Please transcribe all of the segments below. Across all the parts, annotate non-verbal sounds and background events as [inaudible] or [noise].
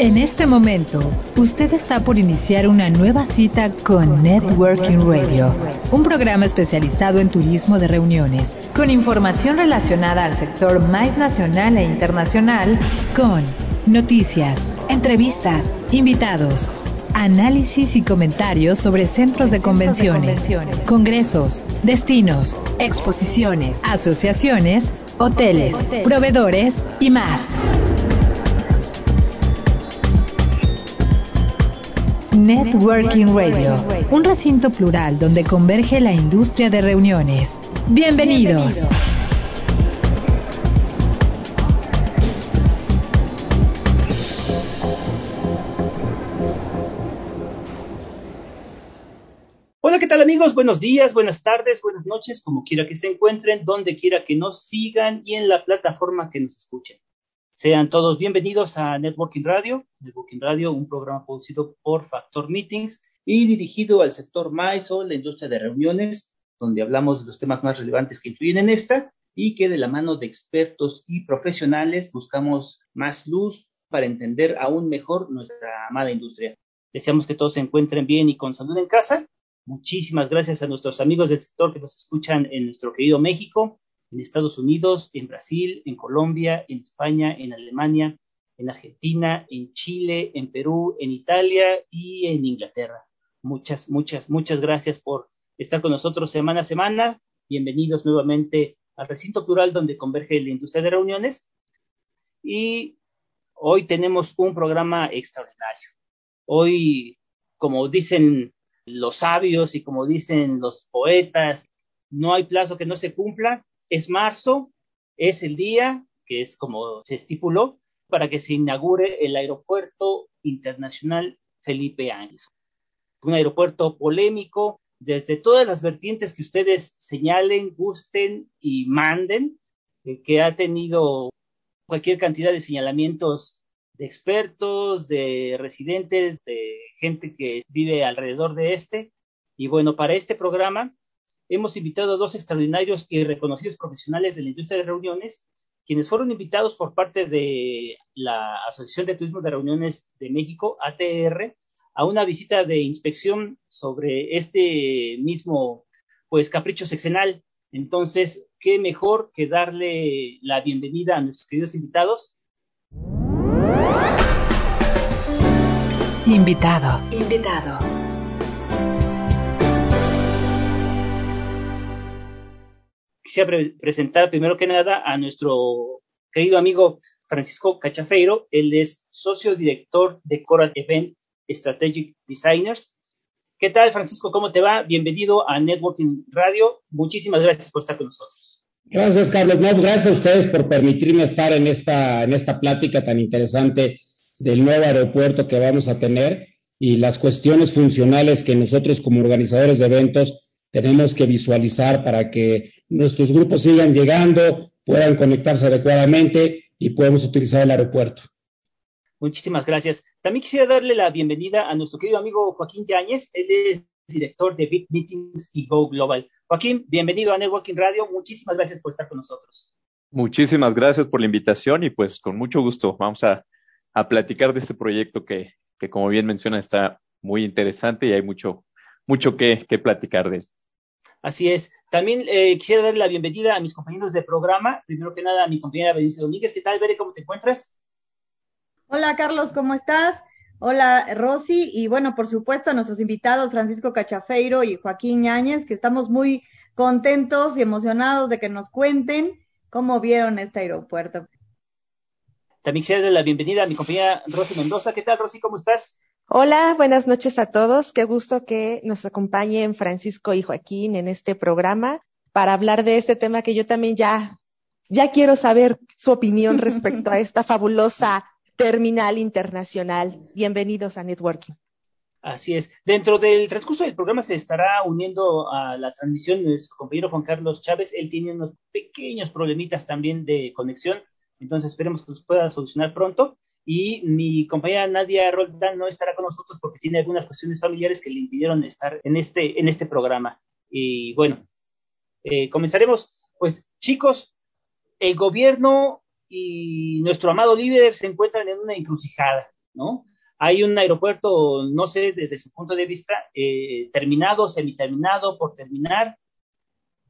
En este momento, usted está por iniciar una nueva cita con Networking Radio, un programa especializado en turismo de reuniones, con información relacionada al sector más nacional e internacional, con noticias, entrevistas, invitados, análisis y comentarios sobre centros de convenciones, congresos, destinos, exposiciones, asociaciones, hoteles, proveedores y más. Networking Radio, un recinto plural donde converge la industria de reuniones. Bienvenidos. Hola, ¿qué tal amigos? Buenos días, buenas tardes, buenas noches, como quiera que se encuentren, donde quiera que nos sigan y en la plataforma que nos escuchen. Sean todos bienvenidos a Networking Radio. Networking Radio, un programa producido por Factor Meetings y dirigido al sector MISO, la industria de reuniones, donde hablamos de los temas más relevantes que influyen en esta y que de la mano de expertos y profesionales buscamos más luz para entender aún mejor nuestra amada industria. Deseamos que todos se encuentren bien y con salud en casa. Muchísimas gracias a nuestros amigos del sector que nos escuchan en nuestro querido México en Estados Unidos, en Brasil, en Colombia, en España, en Alemania, en Argentina, en Chile, en Perú, en Italia y en Inglaterra. Muchas, muchas, muchas gracias por estar con nosotros semana a semana. Bienvenidos nuevamente al recinto plural donde converge la industria de reuniones. Y hoy tenemos un programa extraordinario. Hoy, como dicen los sabios y como dicen los poetas, no hay plazo que no se cumpla es marzo, es el día, que es como se estipuló, para que se inaugure el Aeropuerto Internacional Felipe Ángeles. Un aeropuerto polémico desde todas las vertientes que ustedes señalen, gusten y manden, eh, que ha tenido cualquier cantidad de señalamientos de expertos, de residentes, de gente que vive alrededor de este. Y bueno, para este programa hemos invitado a dos extraordinarios y reconocidos profesionales de la industria de reuniones, quienes fueron invitados por parte de la Asociación de Turismo de Reuniones de México, ATR, a una visita de inspección sobre este mismo, pues, capricho sexenal. Entonces, ¿qué mejor que darle la bienvenida a nuestros queridos invitados? Invitado. Invitado. Quisiera presentar primero que nada a nuestro querido amigo Francisco Cachafeiro. Él es socio director de Coral Event Strategic Designers. ¿Qué tal, Francisco? ¿Cómo te va? Bienvenido a Networking Radio. Muchísimas gracias por estar con nosotros. Gracias, Carlos. gracias a ustedes por permitirme estar en esta, en esta plática tan interesante del nuevo aeropuerto que vamos a tener y las cuestiones funcionales que nosotros como organizadores de eventos tenemos que visualizar para que nuestros grupos sigan llegando, puedan conectarse adecuadamente y podamos utilizar el aeropuerto. Muchísimas gracias. También quisiera darle la bienvenida a nuestro querido amigo Joaquín Yáñez. Él es director de Big Meetings y Go Global. Joaquín, bienvenido a Networking Radio. Muchísimas gracias por estar con nosotros. Muchísimas gracias por la invitación y pues con mucho gusto vamos a, platicar de este proyecto que, que, como bien menciona, está muy interesante y hay mucho, mucho que, que platicar de él. Así es. También eh, quisiera darle la bienvenida a mis compañeros de programa. Primero que nada, a mi compañera Benice Domínguez. ¿Qué tal, Bere? ¿Cómo te encuentras? Hola, Carlos, ¿cómo estás? Hola, Rosy. Y bueno, por supuesto, a nuestros invitados, Francisco Cachafeiro y Joaquín Ñáñez, que estamos muy contentos y emocionados de que nos cuenten cómo vieron este aeropuerto. También quisiera darle la bienvenida a mi compañera Rosy Mendoza. ¿Qué tal, Rosy? ¿Cómo estás? Hola, buenas noches a todos. Qué gusto que nos acompañen Francisco y Joaquín en este programa para hablar de este tema que yo también ya, ya quiero saber su opinión respecto a [laughs] esta fabulosa terminal internacional. Bienvenidos a Networking. Así es. Dentro del transcurso del programa se estará uniendo a la transmisión nuestro compañero Juan Carlos Chávez. Él tiene unos pequeños problemitas también de conexión, entonces esperemos que los pueda solucionar pronto y mi compañera Nadia Roldán no estará con nosotros porque tiene algunas cuestiones familiares que le impidieron estar en este, en este programa. Y bueno, eh, comenzaremos. Pues chicos, el gobierno y nuestro amado líder se encuentran en una encrucijada. ¿no? Hay un aeropuerto, no sé, desde su punto de vista, eh, terminado, semiterminado, por terminar,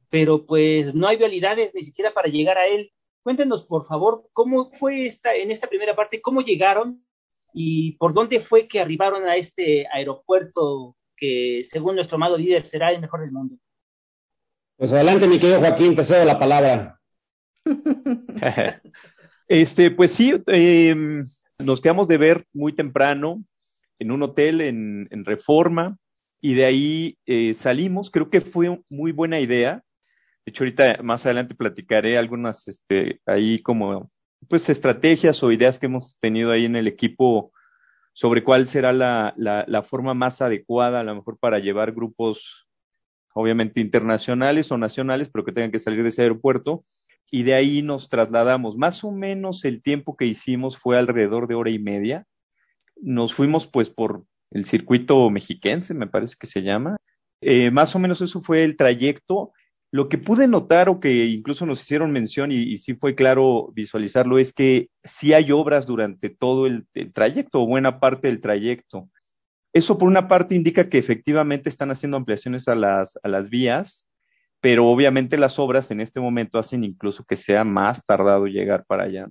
pero pues no hay vialidades ni siquiera para llegar a él. Cuéntenos, por favor, cómo fue esta, en esta primera parte, cómo llegaron y por dónde fue que arribaron a este aeropuerto que, según nuestro amado líder, será el mejor del mundo. Pues adelante, mi querido Joaquín, te cedo la palabra. [laughs] este, pues sí, eh, nos quedamos de ver muy temprano en un hotel en, en Reforma y de ahí eh, salimos. Creo que fue muy buena idea. De hecho, ahorita más adelante platicaré algunas, este, ahí como, pues, estrategias o ideas que hemos tenido ahí en el equipo sobre cuál será la, la, forma más adecuada, a lo mejor para llevar grupos, obviamente internacionales o nacionales, pero que tengan que salir de ese aeropuerto. Y de ahí nos trasladamos. Más o menos el tiempo que hicimos fue alrededor de hora y media. Nos fuimos pues por el circuito mexiquense, me parece que se llama. Eh, más o menos eso fue el trayecto. Lo que pude notar o que incluso nos hicieron mención y, sí fue claro visualizarlo es que sí hay obras durante todo el, trayecto o buena parte del trayecto. Eso por una parte indica que efectivamente están haciendo ampliaciones a las, a las vías, pero obviamente las obras en este momento hacen incluso que sea más tardado llegar para allá.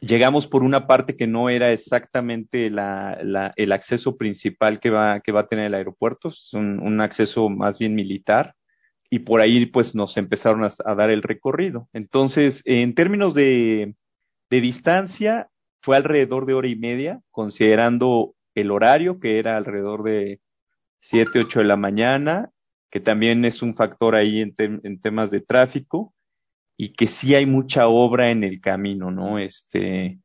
Llegamos por una parte que no era exactamente la, la, el acceso principal que va, que va a tener el aeropuerto, es un, un acceso más bien militar y por ahí pues nos empezaron a, dar el recorrido. Entonces, en términos de, de distancia, fue alrededor de hora y media, considerando el horario, que era alrededor de 7, 8 de la mañana, que también es un factor ahí en, en temas de tráfico, y que sí hay mucha obra en el camino, ¿no? Este,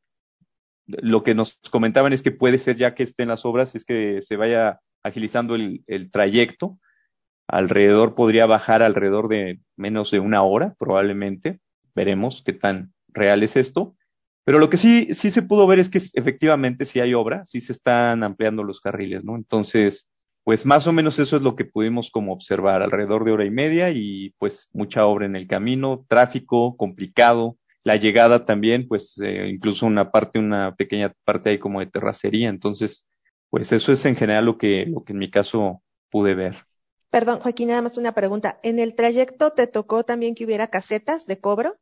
lo que nos comentaban es que puede ser ya que estén las obras, es que se vaya agilizando el, el trayecto, alrededor podría bajar alrededor de menos de una hora, probablemente. Veremos qué tan real es esto. Pero lo que sí, sí se pudo ver es que efectivamente sí hay obra, sí se están ampliando los carriles, ¿no? Entonces, pues más o menos eso es lo que pudimos como observar, alrededor de hora y media y pues mucha obra en el camino, tráfico complicado, la llegada también, pues eh, incluso una parte, una pequeña parte ahí como de terracería. Entonces, pues eso es en general lo que, lo que en mi caso pude ver. Perdón, Joaquín, nada más una pregunta. ¿En el trayecto te tocó también que hubiera casetas de cobro?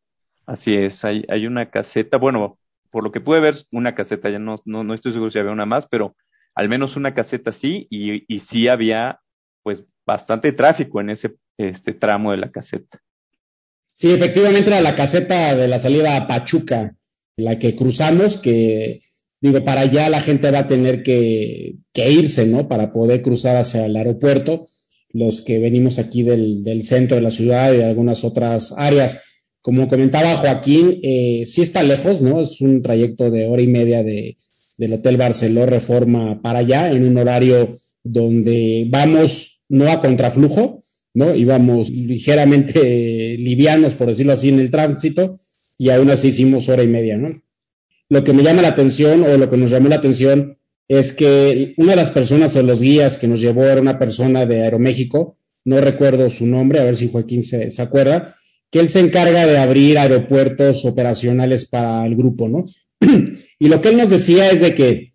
Así es, hay, hay una caseta, bueno, por lo que pude ver, una caseta, ya no, no, no estoy seguro si había una más, pero al menos una caseta sí, y, y sí había pues bastante tráfico en ese este tramo de la caseta. Sí, efectivamente era la caseta de la salida a Pachuca, la que cruzamos, que digo, para allá la gente va a tener que, que irse, ¿no? Para poder cruzar hacia el aeropuerto los que venimos aquí del, centro de la ciudad y de algunas otras áreas. Como comentaba Joaquín, eh, sí está lejos, ¿no? Es un trayecto de hora y media de, del Hotel Barceló Reforma para allá, en un horario donde vamos no a contraflujo, ¿no? Íbamos ligeramente [laughs] livianos, por decirlo así, en el tránsito, y aún así hicimos hora y media, ¿no? Lo que me llama la atención, o lo que nos llamó la atención, es que una de las personas o los guías que nos llevó era una persona de Aeroméxico, no recuerdo su nombre, a ver si Joaquín se, se acuerda, que él se encarga de abrir aeropuertos operacionales para el grupo, ¿no? [clears throat] y lo que él nos decía es de que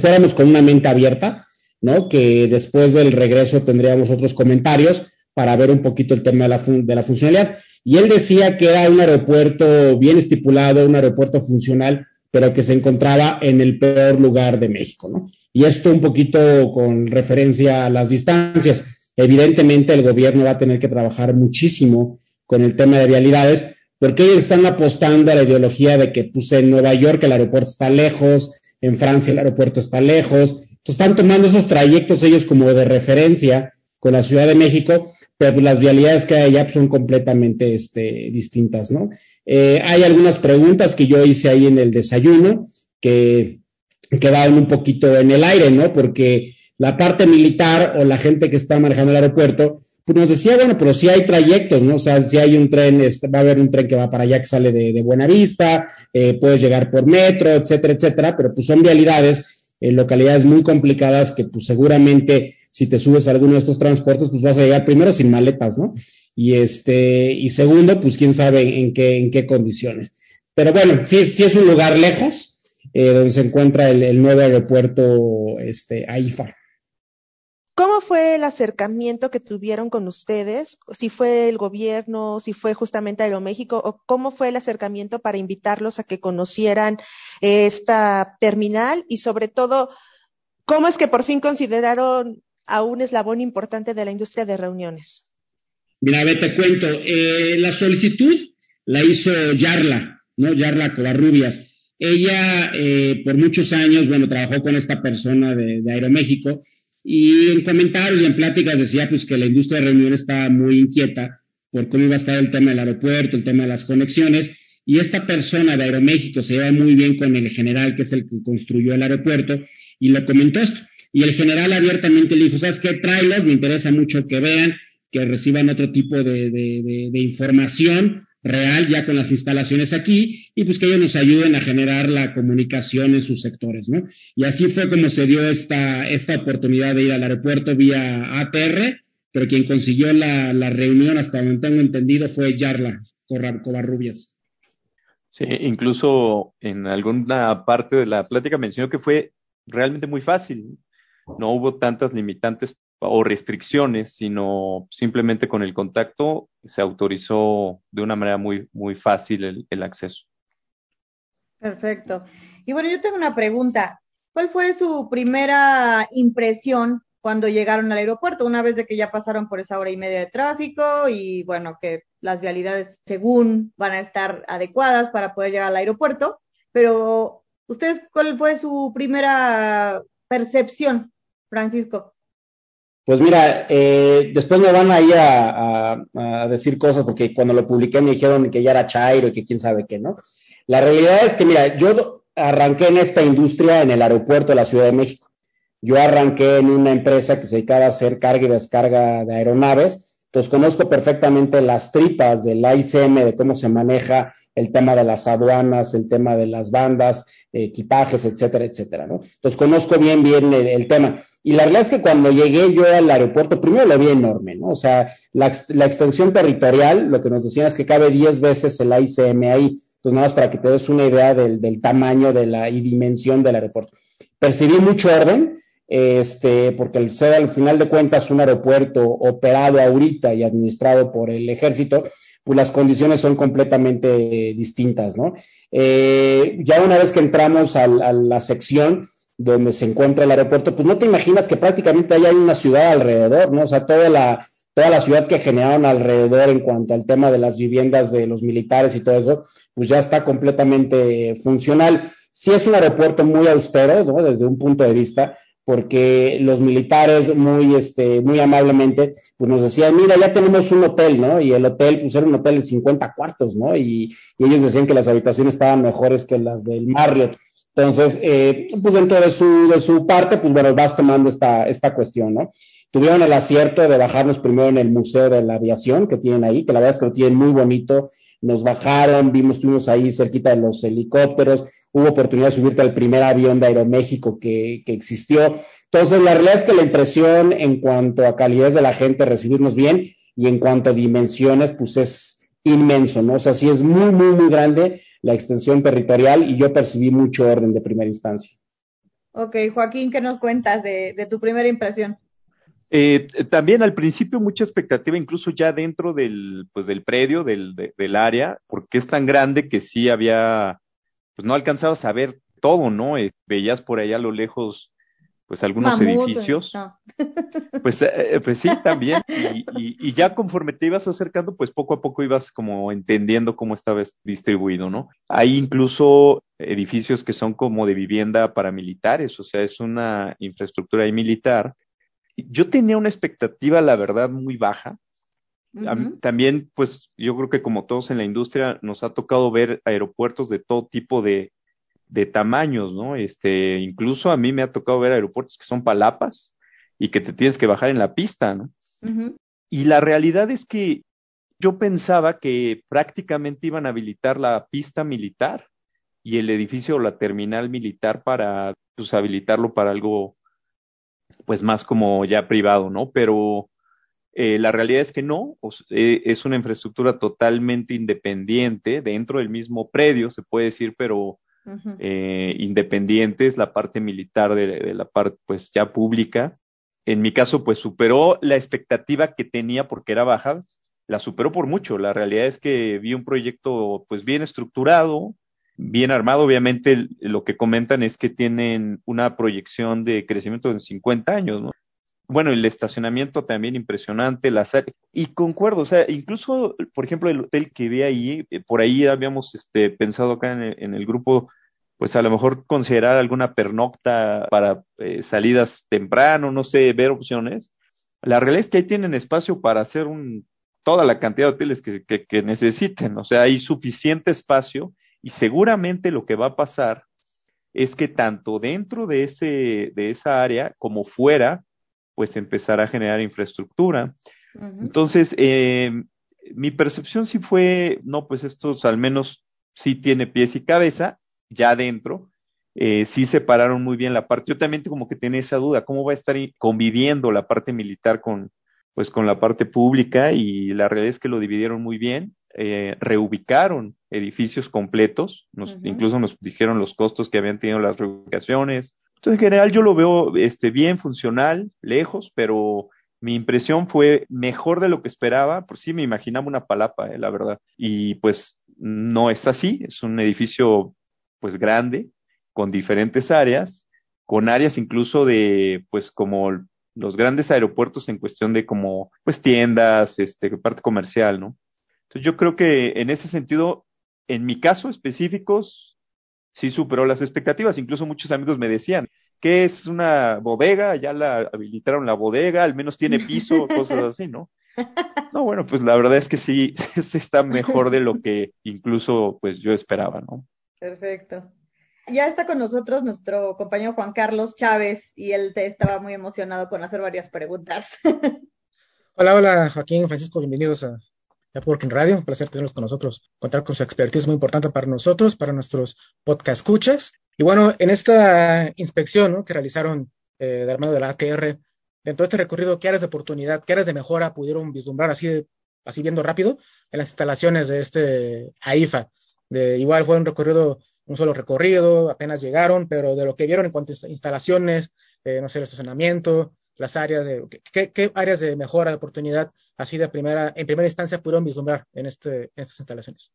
fuéramos con una mente abierta, ¿no? Que después del regreso tendríamos otros comentarios para ver un poquito el tema de la, de la funcionalidad. Y él decía que era un aeropuerto bien estipulado, un aeropuerto funcional, pero que se encontraba en el peor lugar de México, ¿no? Y esto un poquito con referencia a las distancias. Evidentemente el gobierno va a tener que trabajar muchísimo con el tema de vialidades, porque ellos están apostando a la ideología de que pues, en Nueva York el aeropuerto está lejos, en Francia el aeropuerto está lejos, entonces están tomando esos trayectos ellos como de referencia con la Ciudad de México, pero pues, las vialidades que hay allá pues, son completamente este, distintas, ¿no? Eh, hay algunas preguntas que yo hice ahí en el desayuno que quedaron un poquito en el aire, ¿no? Porque la parte militar o la gente que está manejando el aeropuerto, pues nos decía, bueno, pero si hay trayectos, ¿no? O sea, si hay un tren, este, va a haber un tren que va para allá que sale de, de Buenavista, eh, puedes llegar por metro, etcétera, etcétera, pero pues son vialidades en localidades muy complicadas que pues seguramente si te subes a alguno de estos transportes, pues vas a llegar primero sin maletas, ¿no? y este, y segundo, pues quién sabe en qué, en qué condiciones. Pero bueno, sí, sí es un lugar lejos, eh, donde se encuentra el, nuevo aeropuerto este, AIFA. ¿Cómo fue el acercamiento que tuvieron con ustedes? Si fue el gobierno, si fue justamente Aeroméxico, o cómo fue el acercamiento para invitarlos a que conocieran esta terminal y sobre todo, cómo es que por fin consideraron a un eslabón importante de la industria de reuniones? Mira, ve, te cuento, eh, la solicitud la hizo Yarla, ¿no? Yarla Covarrubias. Ella, eh, por muchos años, bueno, trabajó con esta persona de, de Aeroméxico y en comentarios y en pláticas decía pues que la industria de reuniones estaba muy inquieta por cómo iba a estar el tema del aeropuerto, el tema de las conexiones, y esta persona de Aeroméxico se lleva muy bien con el general, que es el que construyó el aeropuerto, y le comentó esto. Y el general abiertamente le dijo, ¿sabes qué? Tráelos, me interesa mucho que vean, que reciban otro tipo de, información, real ya con las instalaciones aquí y pues que ellos nos ayuden a generar la comunicación en sus sectores, ¿no? Y así fue como se dio esta, esta oportunidad de ir al aeropuerto vía ATR, pero quien consiguió la, la reunión, hasta donde tengo entendido, fue Yarla Covarrubias. Sí, incluso en alguna parte de la plática mencionó que fue realmente muy fácil. No hubo tantas limitantes o restricciones, sino simplemente con el contacto se autorizó de una manera muy, muy fácil el, acceso. Perfecto. Y bueno, yo tengo una pregunta. ¿Cuál fue su primera impresión cuando llegaron al aeropuerto, una vez de que ya pasaron por esa hora y media de tráfico y bueno, que las vialidades según van a estar adecuadas para poder llegar al aeropuerto, pero ustedes, ¿cuál fue su primera percepción, Francisco? Pues mira, eh, después me van a, a, a, decir cosas porque cuando lo publiqué me dijeron que ya era Chairo y que quién sabe qué, ¿no? La realidad es que, mira, yo arranqué en esta industria en el aeropuerto de la Ciudad de México. Yo arranqué en una empresa que se dedicaba a hacer carga y descarga de aeronaves. Entonces conozco perfectamente las tripas del ICM, de cómo se maneja el tema de las aduanas, el tema de las bandas, equipajes, etcétera, etcétera, ¿no? Entonces conozco bien, bien el tema. Y la verdad es que cuando llegué yo al aeropuerto, primero lo vi enorme, ¿no? O sea, la, la extensión territorial, lo que nos decían es que cabe 10 veces el ICM ahí. Entonces, nada más para que te des una idea del, del tamaño de la, y dimensión del aeropuerto. Percibí mucho orden, este, porque el ser al final de cuentas un aeropuerto operado ahorita y administrado por el ejército, pues las condiciones son completamente distintas, ¿no? Eh, ya una vez que entramos a la sección, donde se encuentra el aeropuerto, pues no te imaginas que prácticamente ahí hay una ciudad alrededor, ¿no? O sea, toda la, toda la ciudad que generaron alrededor en cuanto al tema de las viviendas de los militares y todo eso, pues ya está completamente funcional. Sí es un aeropuerto muy austero, ¿no? Desde un punto de vista, porque los militares muy, este, muy amablemente, pues nos decían, mira, ya tenemos un hotel, ¿no? Y el hotel, pues era un hotel de 50 cuartos, ¿no? Y, y ellos decían que las habitaciones estaban mejores que las del Marriott. Entonces, eh, pues dentro de su, de su parte, pues bueno, vas tomando esta, esta cuestión, ¿no? Tuvieron el acierto de bajarnos primero en el Museo de la Aviación que tienen ahí, que la verdad es que lo tienen muy bonito. Nos bajaron, vimos, estuvimos ahí cerquita de los helicópteros, hubo oportunidad de subirte al primer avión de Aeroméxico que, que existió. Entonces, la realidad es que la impresión en cuanto a calidad de la gente, recibirnos bien, y en cuanto a dimensiones, pues es inmenso, ¿no? O sea, sí es muy, muy, muy grande la extensión territorial y yo percibí mucho orden de primera instancia. Ok, Joaquín, ¿qué nos cuentas de, de tu primera impresión? Eh, también al principio mucha expectativa, incluso ya dentro del, pues del predio, del, de, del área, porque es tan grande que sí había, pues no alcanzabas a ver todo, ¿no? Eh, veías por allá a lo lejos pues algunos Mamut, edificios. no. [laughs] Pues, eh, pues sí, también. Y, y, y, ya conforme te ibas acercando, pues poco a poco ibas como entendiendo cómo estaba distribuido, ¿no? Hay incluso edificios que son como de vivienda para militares, o sea, es una infraestructura ahí militar. Yo tenía una expectativa, la verdad, muy baja. Uh -huh. También, pues yo creo que como todos en la industria, nos ha tocado ver aeropuertos de todo tipo de, de tamaños, ¿no? Este, incluso a mí me ha tocado ver aeropuertos que son palapas y que te tienes que bajar en la pista, ¿no? Uh -huh. Y la realidad es que yo pensaba que prácticamente iban a habilitar la pista militar y el edificio o la terminal militar para, pues, habilitarlo para algo, pues, más como ya privado, ¿no? Pero eh, la realidad es que no, eh, es una infraestructura totalmente independiente dentro del mismo predio, se puede decir, pero eh, independientes, la parte militar de, la parte pues ya pública. En mi caso pues superó la expectativa que tenía porque era baja, la superó por mucho. La realidad es que vi un proyecto pues bien estructurado, bien armado. Obviamente lo que comentan es que tienen una proyección de crecimiento en 50 años, ¿no? Bueno, el estacionamiento también impresionante, las y concuerdo, o sea, incluso, por ejemplo, el hotel que ve ahí, eh, por ahí habíamos este, pensado acá en el, grupo, pues a lo mejor considerar alguna pernocta para eh, salidas temprano, no sé, ver opciones. La realidad es que ahí tienen espacio para hacer un, toda la cantidad de hoteles que, que, que necesiten, o sea, hay suficiente espacio y seguramente lo que va a pasar es que tanto dentro de ese, de esa área como fuera, pues empezar a generar infraestructura. Entonces, eh, mi percepción sí fue, no, pues estos al menos sí tiene pies y cabeza, ya dentro, eh, sí separaron muy bien la parte. Yo también como que tenía esa duda, ¿cómo va a estar conviviendo la parte militar con, pues con la parte pública? Y la realidad es que lo dividieron muy bien, eh, reubicaron edificios completos, nos, incluso nos dijeron los costos que habían tenido las reubicaciones, entonces, en general, yo lo veo este, bien funcional, lejos, pero mi impresión fue mejor de lo que esperaba. Por sí me imaginaba una palapa, eh, la verdad. Y pues no es así. Es un edificio, pues grande, con diferentes áreas, con áreas incluso de, pues como los grandes aeropuertos en cuestión de como, pues tiendas, este, parte comercial, ¿no? Entonces yo creo que en ese sentido, en mi caso específicos, sí superó las expectativas. Incluso muchos amigos me decían, que es una bodega? Ya la habilitaron la bodega, al menos tiene piso, [laughs] cosas así, ¿no? No, bueno, pues la verdad es que [laughs] sí, está mejor de lo que incluso pues yo esperaba, ¿no? Perfecto. Ya está con nosotros nuestro compañero Juan Carlos Chávez y él te estaba muy emocionado con hacer varias preguntas. [laughs] Hola, hola, Joaquín, Francisco, bienvenidos a Networking Radio. Un placer tenerlos con nosotros. Contar con su expertise muy importante para nosotros, para nuestros podcast escuchas. Y bueno, en esta inspección que realizaron eh, de Armado de la ATR, dentro de este recorrido, ¿qué áreas de oportunidad, qué áreas de mejora pudieron vislumbrar así, así viendo rápido en las instalaciones de este AIFA? De, igual fue un recorrido, un solo recorrido, apenas llegaron, pero de lo que vieron en cuanto a instalaciones, eh, no sé, el estacionamiento, las áreas de, ¿qué, áreas de mejora, de oportunidad así de primera, en primera instancia pudieron vislumbrar en, este, en estas instalaciones?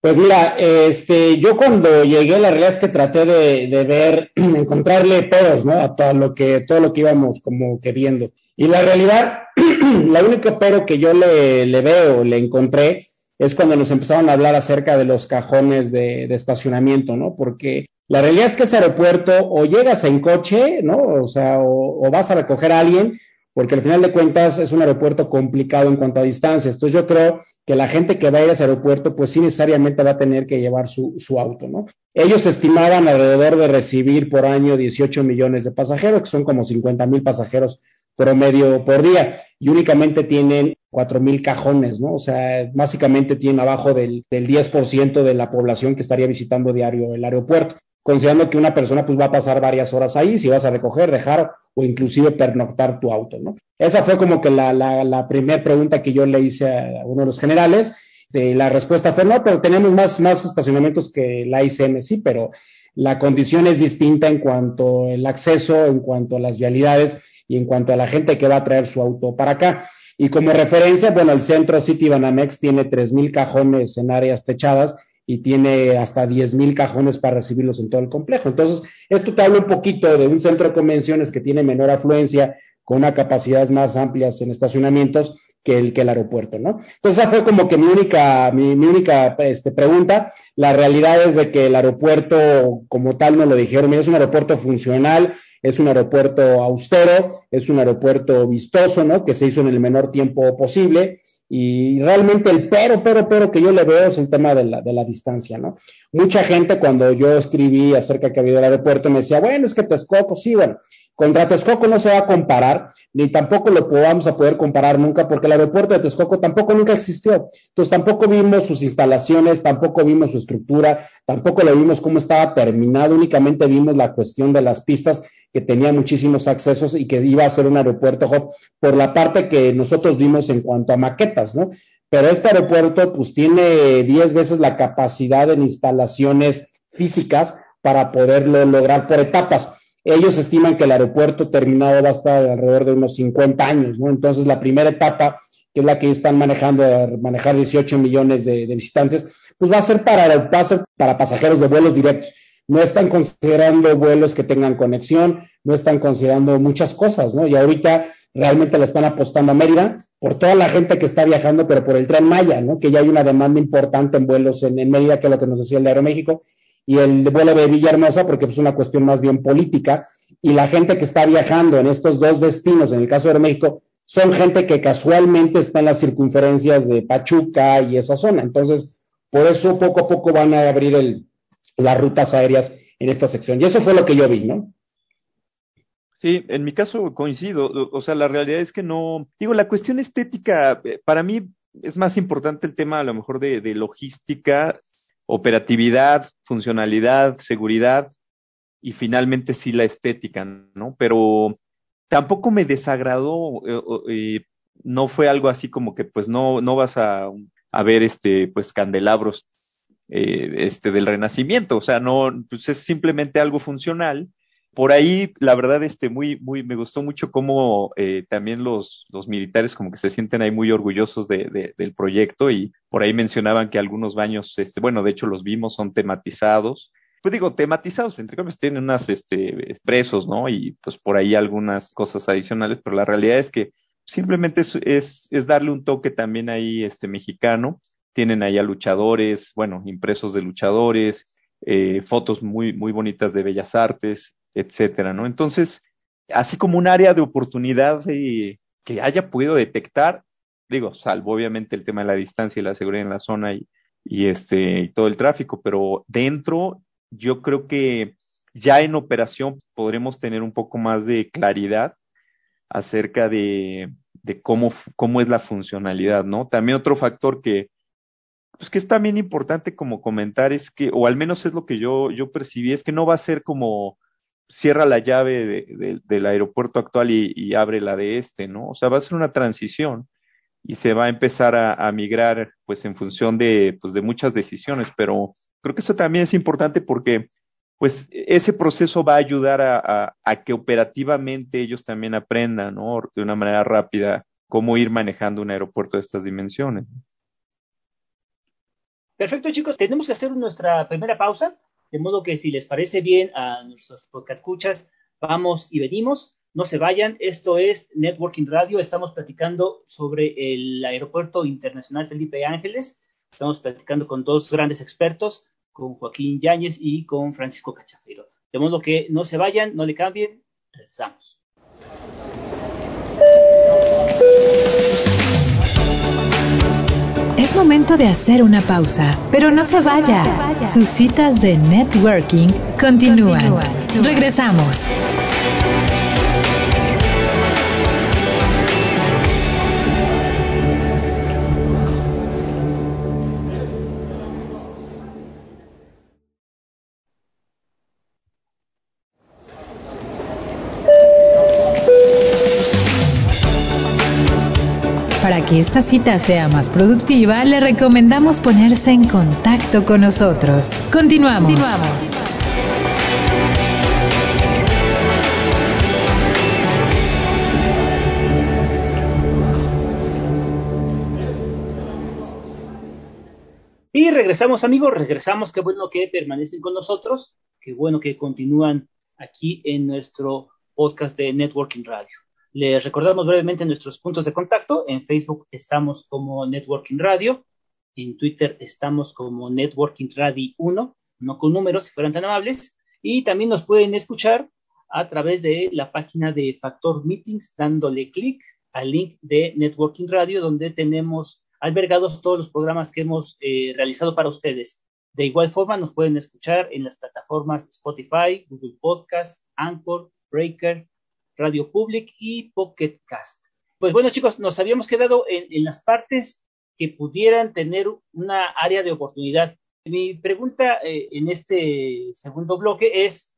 Pues mira, este, yo cuando llegué, la realidad es que traté de, de ver, [clears throat] encontrarle peros, ¿no? A todo lo que, todo lo que íbamos como que viendo. Y la realidad, [clears throat] la única pero que yo le, le veo, le encontré, es cuando nos empezaron a hablar acerca de los cajones de, estacionamiento, ¿no? Porque la realidad es que ese aeropuerto o llegas en coche, ¿no? O sea, o, vas a recoger a alguien, porque al final de cuentas es un aeropuerto complicado en cuanto a distancia. Entonces yo creo que la gente que va a ir a ese aeropuerto, pues sí necesariamente va a tener que llevar su, su auto, ¿no? Ellos estimaban alrededor de recibir por año 18 millones de pasajeros, que son como 50 mil pasajeros promedio por día, y únicamente tienen 4 mil cajones, ¿no? O sea, básicamente tienen abajo del, del 10% de la población que estaría visitando diario el aeropuerto considerando que una persona pues va a pasar varias horas ahí, si vas a recoger, dejar o inclusive pernoctar tu auto, ¿no? Esa fue como que la, la, primera pregunta que yo le hice a uno de los generales. Eh, la respuesta fue no, pero tenemos más, más estacionamientos que la ICM, sí, pero la condición es distinta en cuanto al acceso, en cuanto a las vialidades y en cuanto a la gente que va a traer su auto para acá. Y como referencia, bueno, el centro City Banamex tiene 3.000 cajones en áreas techadas y tiene hasta 10.000 cajones para recibirlos en todo el complejo. Entonces, esto te habla un poquito de un centro de convenciones que tiene menor afluencia, con una capacidades más amplias en estacionamientos que el, que el aeropuerto, ¿no? Entonces, esa fue como que mi única, mi, mi única este, pregunta. La realidad es de que el aeropuerto, como tal, no lo dijeron, es un aeropuerto funcional, es un aeropuerto austero, es un aeropuerto vistoso, ¿no? Que se hizo en el menor tiempo posible y realmente el pero, pero, pero que yo le veo es el tema de la, de la distancia, ¿no? Mucha gente cuando yo escribí acerca que había el aeropuerto me decía, bueno, es que Texcoco, sí, bueno, contra Texcoco no se va a comparar, ni tampoco lo vamos a poder comparar nunca, porque el aeropuerto de Texcoco tampoco nunca existió. Entonces tampoco vimos sus instalaciones, tampoco vimos su estructura, tampoco le vimos cómo estaba terminado, únicamente vimos la cuestión de las pistas que tenía muchísimos accesos y que iba a ser un aeropuerto por la parte que nosotros vimos en cuanto a maquetas, ¿no? Pero este aeropuerto pues tiene 10 veces la capacidad en instalaciones físicas para poderlo lograr por etapas. Ellos estiman que el aeropuerto terminado va a estar alrededor de unos 50 años, ¿no? Entonces, la primera etapa, que es la que ellos están manejando, manejar 18 millones de, visitantes, pues va a ser para, va a para pasajeros de vuelos directos. No están considerando vuelos que tengan conexión, no están considerando muchas cosas, ¿no? Y ahorita realmente le están apostando a Mérida por toda la gente que está viajando, pero por el tren Maya, ¿no? Que ya hay una demanda importante en vuelos en, en Mérida, que es lo que nos decía el de Aeroméxico, y el vuelo de Villahermosa, porque es una cuestión más bien política, y la gente que está viajando en estos dos destinos, en el caso de México, son gente que casualmente está en las circunferencias de Pachuca y esa zona. Entonces, por eso poco a poco van a abrir el, las rutas aéreas en esta sección. Y eso fue lo que yo vi, ¿no? Sí, en mi caso coincido. O sea, la realidad es que no. Digo, la cuestión estética, eh, para mí es más importante el tema a lo mejor de, de logística operatividad, funcionalidad, seguridad y finalmente sí la estética, ¿no? Pero tampoco me desagradó, eh, no fue algo así como que pues no, no vas a, a ver este, pues candelabros eh, este del renacimiento, o sea, no, pues es simplemente algo funcional por ahí, la verdad, este, muy, muy, me gustó mucho cómo eh, también los, los militares como que se sienten ahí muy orgullosos de, de, del proyecto y por ahí mencionaban que algunos baños, este, bueno, de hecho los vimos, son tematizados. Pues digo, tematizados, entre comillas, tienen unas, este, expresos, ¿no? Y pues por ahí algunas cosas adicionales, pero la realidad es que simplemente es, es, es darle un toque también ahí, este, mexicano. Tienen ahí a luchadores, bueno, impresos de luchadores, eh, fotos muy, muy bonitas de bellas artes, etcétera, ¿no? Entonces, así como un área de oportunidad que haya podido detectar, digo, salvo obviamente el tema de la distancia y la seguridad en la zona y, y este, y todo el tráfico, pero dentro, yo creo que ya en operación podremos tener un poco más de claridad acerca de, de cómo, cómo es la funcionalidad, ¿no? También otro factor que, pues que es también importante como comentar es que, o al menos es lo que yo, yo percibí, es que no va a ser como cierra la llave de, del aeropuerto actual y, abre la de este, ¿no? O sea, va a ser una transición y se va a empezar a, migrar, pues, en función de, pues, de muchas decisiones, pero creo que eso también es importante porque, pues, ese proceso va a ayudar a, a que operativamente ellos también aprendan, ¿no? De una manera rápida cómo ir manejando un aeropuerto de estas dimensiones. Perfecto, chicos. Tenemos que hacer nuestra primera pausa. De modo que si les parece bien a nuestros podcast escuchas, vamos y venimos. No se vayan, esto es Networking Radio. Estamos platicando sobre el Aeropuerto Internacional Felipe Ángeles. Estamos platicando con dos grandes expertos, con Joaquín Yáñez y con Francisco Cachafero. De modo que no se vayan, no le cambien, regresamos. Es momento de hacer una pausa, pero no se vaya. Sus citas de networking continúan. Regresamos. Que esta cita sea más productiva, le recomendamos ponerse en contacto con nosotros. Continuamos. Continuamos. Y regresamos amigos, regresamos, qué bueno que permanecen con nosotros, qué bueno que continúan aquí en nuestro podcast de Networking Radio. Les recordamos brevemente nuestros puntos de contacto. En Facebook estamos como Networking Radio. En Twitter estamos como Networking Radio 1, no con números, si fueran tan amables. Y también nos pueden escuchar a través de la página de Factor Meetings, dándole clic al link de Networking Radio, donde tenemos albergados todos los programas que hemos eh, realizado para ustedes. De igual forma, nos pueden escuchar en las plataformas Spotify, Google Podcast, Anchor, Breaker, Radio Public y Pocket Cast. Pues bueno, chicos, nos habíamos quedado en, las partes que pudieran tener una área de oportunidad. Mi pregunta eh, en este segundo bloque es,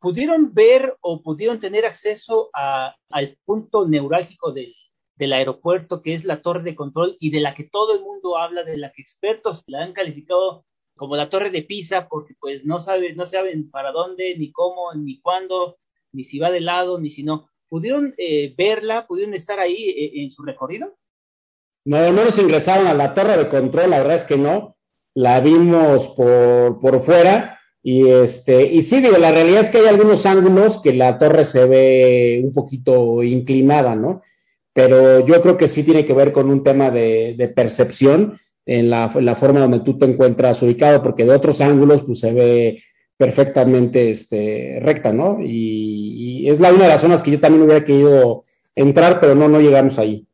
¿pudieron ver o pudieron tener acceso al punto neurálgico del, del aeropuerto, que es la torre de control y de la que todo el mundo habla, de la que expertos la han calificado como la torre de Pisa, porque pues no saben, no saben para dónde, ni cómo, ni cuándo, ni si va de lado, ni si no. ¿Pudieron eh, verla? ¿Pudieron estar ahí eh, en su recorrido? No, no nos ingresaron a la torre de control, la verdad es que no. La vimos por, por fuera y este, y sí, digo, la realidad es que hay algunos ángulos que la torre se ve un poquito inclinada, ¿no? Pero yo creo que sí tiene que ver con un tema de, percepción en la, en la, forma donde tú te encuentras ubicado, porque de otros ángulos pues se ve perfectamente este, recta, ¿no? Y, y, es la una de las zonas que yo también hubiera querido entrar, pero no, no llegamos ahí.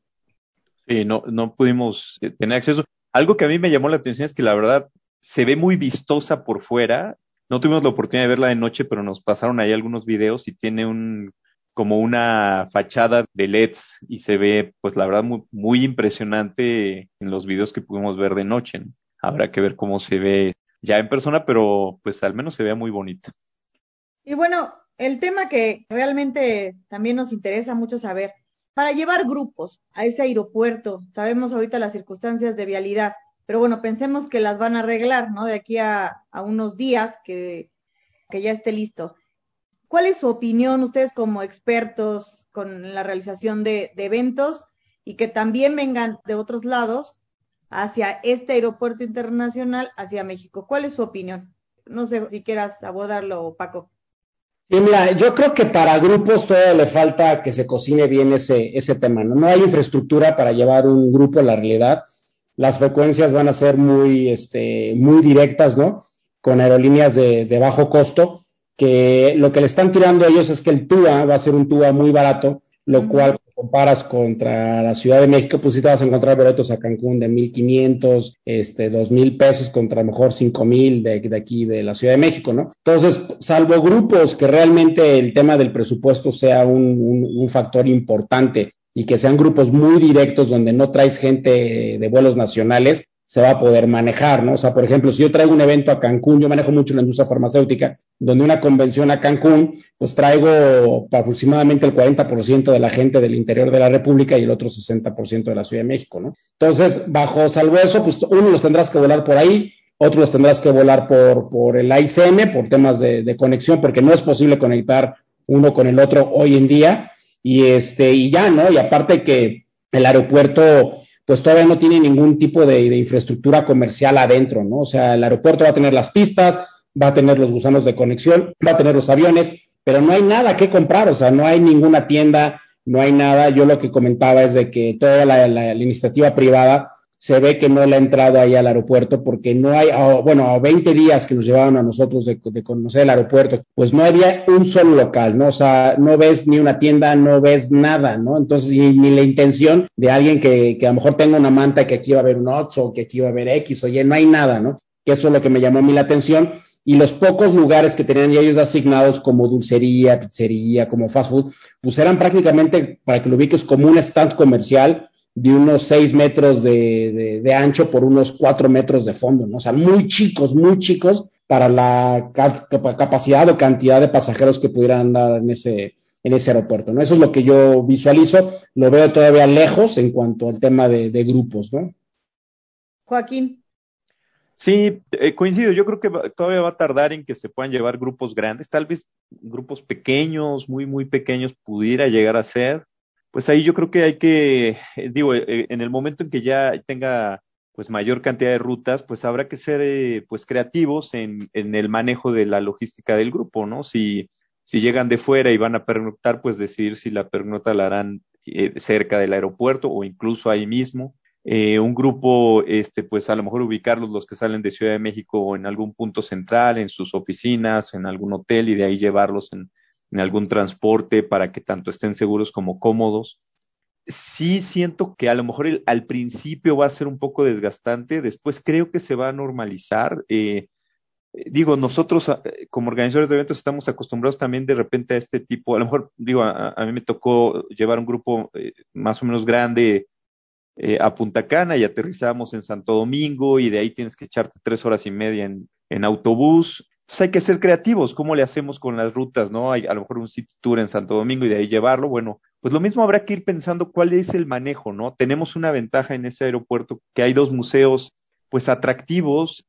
Sí, no, no pudimos eh, tener acceso. Algo que a mí me llamó la atención es que la verdad se ve muy vistosa por fuera. No tuvimos la oportunidad de verla de noche, pero nos pasaron ahí algunos videos y tiene un como una fachada de LEDs y se ve, pues la verdad, muy, muy impresionante en los videos que pudimos ver de noche. Habrá que ver cómo se ve ya en persona, pero pues al menos se vea muy bonita. Y bueno, el tema que realmente también nos interesa mucho saber, para llevar grupos a ese aeropuerto, sabemos ahorita las circunstancias de vialidad, pero bueno, pensemos que las van a arreglar, ¿no? De aquí a, a unos días que, que ya esté listo. ¿Cuál es su opinión, ustedes como expertos con la realización de, de, eventos y que también vengan de otros lados hacia este aeropuerto internacional, hacia México? ¿Cuál es su opinión? No sé si quieras abordarlo, Paco. Sí, mira, yo creo que para grupos todavía le falta que se cocine bien ese, ese tema. ¿no? no hay infraestructura para llevar un grupo a la realidad. Las frecuencias van a ser muy, este, muy directas, ¿no? Con aerolíneas de, de bajo costo que lo que le están tirando ellos es que el TUA va a ser un TUA muy barato, lo cual comparas contra la Ciudad de México, pues sí te vas a encontrar boletos a Cancún de 1.500, este, 2.000 pesos contra a lo mejor 5.000 de, de aquí de la Ciudad de México, ¿no? Entonces, salvo grupos que realmente el tema del presupuesto sea un, un, un factor importante y que sean grupos muy directos donde no traes gente de vuelos nacionales, se va a poder manejar, ¿no? O sea, por ejemplo, si yo traigo un evento a Cancún, yo manejo mucho la industria farmacéutica, donde una convención a Cancún, pues traigo aproximadamente el 40% de la gente del interior de la República y el otro 60% de la Ciudad de México, ¿no? Entonces, bajo salvo eso, pues uno los tendrás que volar por ahí, otros los tendrás que volar por, por el ICM, por temas de, de conexión, porque no es posible conectar uno con el otro hoy en día, y este, y ya, ¿no? Y aparte que el aeropuerto, pues todavía no tiene ningún tipo de, infraestructura comercial adentro, ¿no? O sea, el aeropuerto va a tener las pistas, va a tener los gusanos de conexión, va a tener los aviones, pero no hay nada que comprar, o sea, no hay ninguna tienda, no hay nada. Yo lo que comentaba es de que toda la, la iniciativa privada se ve que no le ha entrado ahí al aeropuerto porque no hay, bueno, a 20 días que nos llevaban a nosotros de, conocer el aeropuerto, pues no había un solo local, ¿no? O sea, no ves ni una tienda, no ves nada, ¿no? Entonces, ni, ni la intención de alguien que, que, a lo mejor tenga una manta que aquí va a haber un Oxxo, que aquí va a haber X, oye, no hay nada, ¿no? Que eso es lo que me llamó a mí la atención y los pocos lugares que tenían ellos asignados como dulcería, pizzería, como fast food, pues eran prácticamente, para que lo ubiques, como un stand comercial de unos seis metros de, de, de, ancho por unos cuatro metros de fondo, ¿no? O sea, muy chicos, muy chicos para la capacidad o cantidad de pasajeros que pudieran andar en ese, en ese aeropuerto, ¿no? Eso es lo que yo visualizo, lo veo todavía lejos en cuanto al tema de, de grupos, ¿no? Joaquín. Sí, eh, coincido. Yo creo que va, todavía va a tardar en que se puedan llevar grupos grandes. Tal vez grupos pequeños, muy, muy pequeños, pudiera llegar a ser pues ahí yo creo que hay que, eh, digo, eh, en el momento en que ya tenga pues mayor cantidad de rutas, pues habrá que ser eh, pues creativos en, en el manejo de la logística del grupo, ¿no? Si, si llegan de fuera y van a pernoctar, pues decidir si la pernocta la harán eh, cerca del aeropuerto o incluso ahí mismo. Eh, un grupo, este, pues a lo mejor ubicarlos los que salen de Ciudad de México en algún punto central, en sus oficinas, en algún hotel y de ahí llevarlos en, en algún transporte para que tanto estén seguros como cómodos. Sí siento que a lo mejor el, al principio va a ser un poco desgastante, después creo que se va a normalizar. Eh, digo, nosotros como organizadores de eventos estamos acostumbrados también de repente a este tipo, a lo mejor, digo, a, a mí me tocó llevar un grupo eh, más o menos grande eh, a Punta Cana y aterrizamos en Santo Domingo y de ahí tienes que echarte tres horas y media en, en autobús entonces hay que ser creativos. ¿Cómo le hacemos con las rutas? ¿No? Hay a lo mejor un city tour en Santo Domingo y de ahí llevarlo. Bueno, pues lo mismo habrá que ir pensando cuál es el manejo, ¿no? Tenemos una ventaja en ese aeropuerto que hay dos museos, pues atractivos.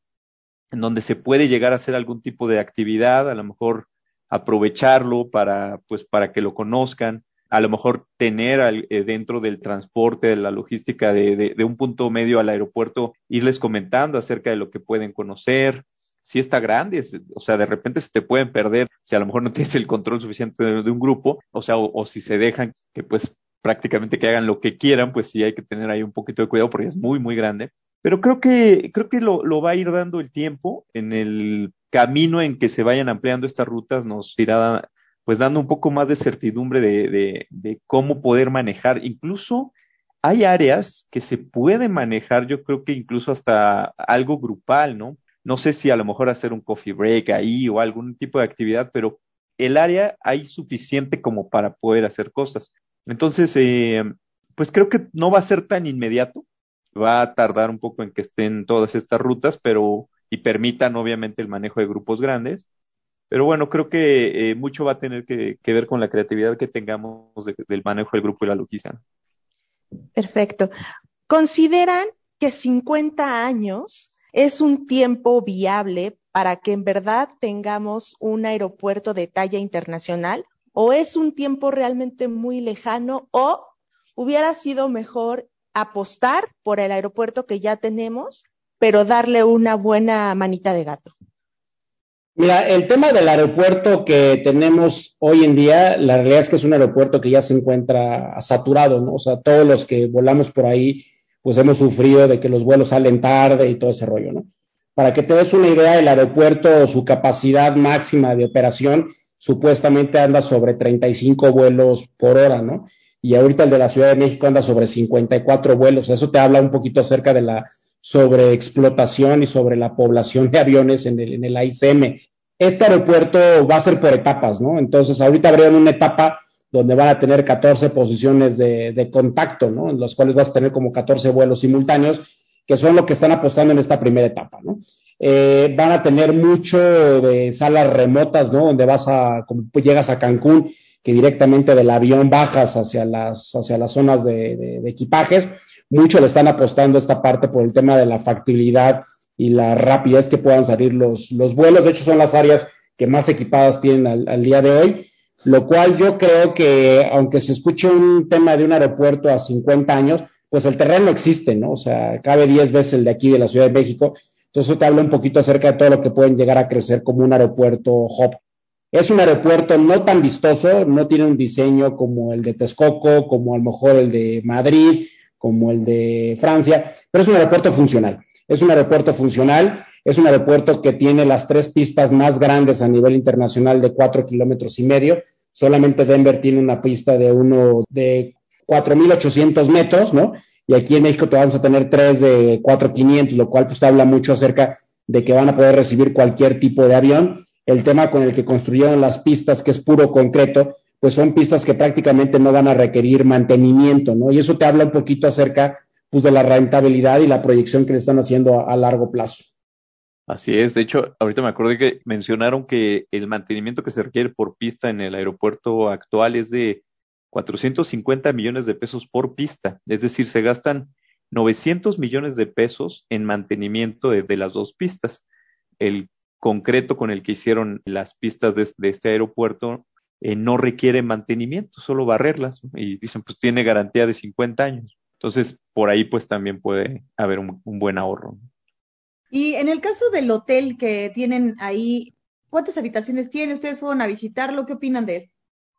en donde se puede llegar a hacer algún tipo de actividad, a lo mejor aprovecharlo para, pues, para que lo conozcan, a lo mejor tener eh, dentro del transporte, de la logística de, de, de, un punto medio al aeropuerto, irles comentando acerca de lo que pueden conocer. Si está grande, o sea, de repente se te pueden perder si a lo mejor no tienes el control suficiente de, un grupo, o sea, o, si se dejan que pues prácticamente que hagan lo que quieran, pues sí hay que tener ahí un poquito de cuidado porque es muy, muy grande. Pero creo que, creo que lo, lo va a ir dando el tiempo en el camino en que se vayan ampliando estas rutas, nos irá pues dando un poco más de certidumbre de, de, de cómo poder manejar. Incluso hay áreas que se pueden manejar, yo creo que incluso hasta algo grupal, ¿no? No sé si a lo mejor hacer un coffee break ahí o algún tipo de actividad, pero el área hay suficiente como para poder hacer cosas. Entonces, eh, pues creo que no va a ser tan inmediato, va a tardar un poco en que estén todas estas rutas, pero y permitan obviamente el manejo de grupos grandes. Pero bueno, creo que eh, mucho va a tener que, ver con la creatividad que tengamos de, del manejo del grupo y la logística. Perfecto. ¿Consideran que 50 años es un tiempo viable para que en verdad tengamos un aeropuerto de talla internacional? ¿O es un tiempo realmente muy lejano? ¿O hubiera sido mejor apostar por el aeropuerto que ya tenemos, pero darle una buena manita de gato? Mira, el tema del aeropuerto que tenemos hoy en día, la realidad es que es un aeropuerto que ya se encuentra saturado, ¿no? O sea, todos los que volamos por ahí, pues hemos sufrido de que los vuelos salen tarde y todo ese rollo, ¿no? Para que te des una idea, el aeropuerto, su capacidad máxima de operación, supuestamente anda sobre 35 vuelos por hora, ¿no? Y ahorita el de la Ciudad de México anda sobre 54 vuelos. Eso te habla un poquito acerca de la sobreexplotación y sobre la población de aviones en el, en el AICM. Este aeropuerto va a ser por etapas, ¿no? Entonces, ahorita abrieron una etapa donde van a tener 14 posiciones de, contacto, ¿no? En las cuales vas a tener como 14 vuelos simultáneos, que son lo que están apostando en esta primera etapa, ¿no? Eh, van a tener mucho de salas remotas, ¿no? Donde vas a, como llegas a Cancún, que directamente del avión bajas hacia las, hacia las zonas de, de, de equipajes mucho le están apostando esta parte por el tema de la factibilidad y la rapidez que puedan salir los, los vuelos. De hecho, son las áreas que más equipadas tienen al, día de hoy, lo cual yo creo que, aunque se escuche un tema de un aeropuerto a 50 años, pues el terreno existe, ¿no? O sea, cabe 10 veces el de aquí de la Ciudad de México. Entonces, te hablo un poquito acerca de todo lo que pueden llegar a crecer como un aeropuerto hub. Es un aeropuerto no tan vistoso, no tiene un diseño como el de Texcoco, como a lo mejor el de Madrid, como el de Francia, pero es un aeropuerto funcional. Es un aeropuerto funcional, es un aeropuerto que tiene las tres pistas más grandes a nivel internacional de cuatro kilómetros y medio. Solamente Denver tiene una pista de uno de 4.800 metros, ¿no? Y aquí en México te vamos a tener tres de 4.500, lo cual pues habla mucho acerca de que van a poder recibir cualquier tipo de avión. El tema con el que construyeron las pistas, que es puro concreto, pues son pistas que prácticamente no van a requerir mantenimiento, ¿no? Y eso te habla un poquito acerca, pues, de la rentabilidad y la proyección que le están haciendo a, a largo plazo. Así es, de hecho, ahorita me acordé que mencionaron que el mantenimiento que se requiere por pista en el aeropuerto actual es de 450 millones de pesos por pista, es decir, se gastan 900 millones de pesos en mantenimiento de, las dos pistas. El concreto con el que hicieron las pistas de, este aeropuerto eh, no requiere mantenimiento, solo barrerlas. Y dicen, pues tiene garantía de 50 años. Entonces, por ahí pues también puede haber un buen ahorro. Y en el caso del hotel que tienen ahí, ¿cuántas habitaciones tiene? ¿Ustedes fueron a visitarlo? ¿Qué opinan de él?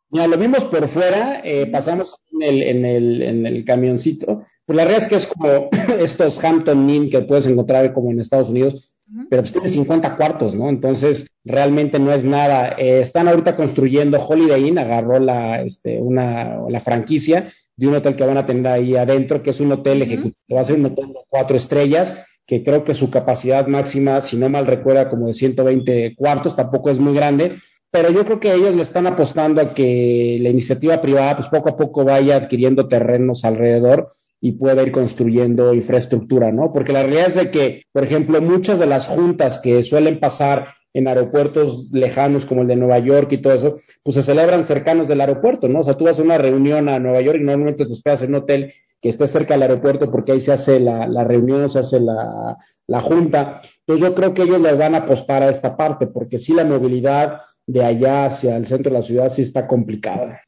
Ya lo vimos por fuera, eh, pasamos en el, en, el, en el camioncito. Pues la realidad es que es como [coughs] estos Hampton Inn que puedes encontrar como en Estados Unidos, pero pues tiene 50 cuartos, ¿no? Entonces, realmente no es nada. Eh, están ahorita construyendo Holiday Inn, agarró la, este, una, la franquicia de un hotel que van a tener ahí adentro, que es un hotel uh -huh. ejecutivo, va a ser un hotel de cuatro estrellas, que creo que su capacidad máxima, si no mal recuerda, como de 120 cuartos, tampoco es muy grande, pero yo creo que ellos le están apostando a que la iniciativa privada, pues poco a poco vaya adquiriendo terrenos alrededor y pueda ir construyendo infraestructura, ¿no? Porque la realidad es que, por ejemplo, muchas de las juntas que suelen pasar en aeropuertos lejanos como el de Nueva York y todo eso, pues se celebran cercanos del aeropuerto, ¿no? O sea, tú vas a una reunión a Nueva York y normalmente te esperas en un hotel que esté cerca del aeropuerto porque ahí se hace la, la reunión, se hace la, la junta. Entonces yo creo que ellos les van a apostar a esta parte porque sí la movilidad de allá hacia el centro de la ciudad sí está complicada.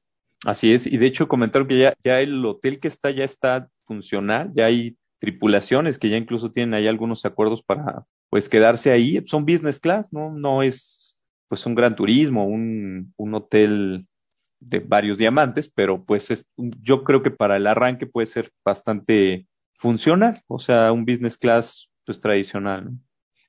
Así es, y de hecho comentaron que ya, ya el hotel que está ya está funcional, ya hay tripulaciones que ya incluso tienen ahí algunos acuerdos para pues quedarse ahí, son business class, no, no es pues un gran turismo, un, un hotel de varios diamantes, pero pues es, yo creo que para el arranque puede ser bastante funcional, o sea, un business class pues tradicional.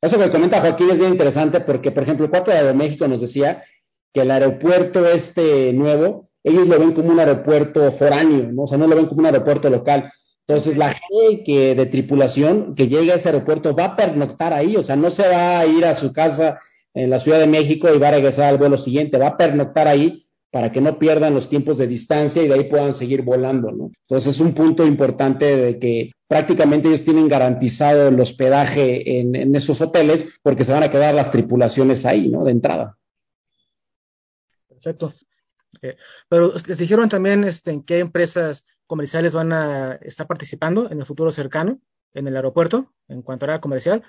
Eso que comenta Joaquín es bien interesante porque, por ejemplo, el Cuatro de México nos decía que el aeropuerto este nuevo, ellos lo ven como un aeropuerto foráneo, ¿no? O sea, no lo ven como un aeropuerto local. Entonces, la gente que de tripulación que llega a ese aeropuerto va a pernoctar ahí, o sea, no se va a ir a su casa en la Ciudad de México y va a regresar al vuelo siguiente, va a pernoctar ahí para que no pierdan los tiempos de distancia y de ahí puedan seguir volando, ¿no? Entonces, es un punto importante de que prácticamente ellos tienen garantizado el hospedaje en, esos hoteles porque se van a quedar las tripulaciones ahí, ¿no? De entrada. Perfecto. Eh, pero les dijeron también este, en qué empresas comerciales van a estar participando en el futuro cercano en el aeropuerto en cuanto a área comercial.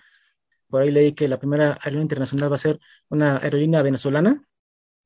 Por ahí leí que la primera aerolínea internacional va a ser una aerolínea venezolana.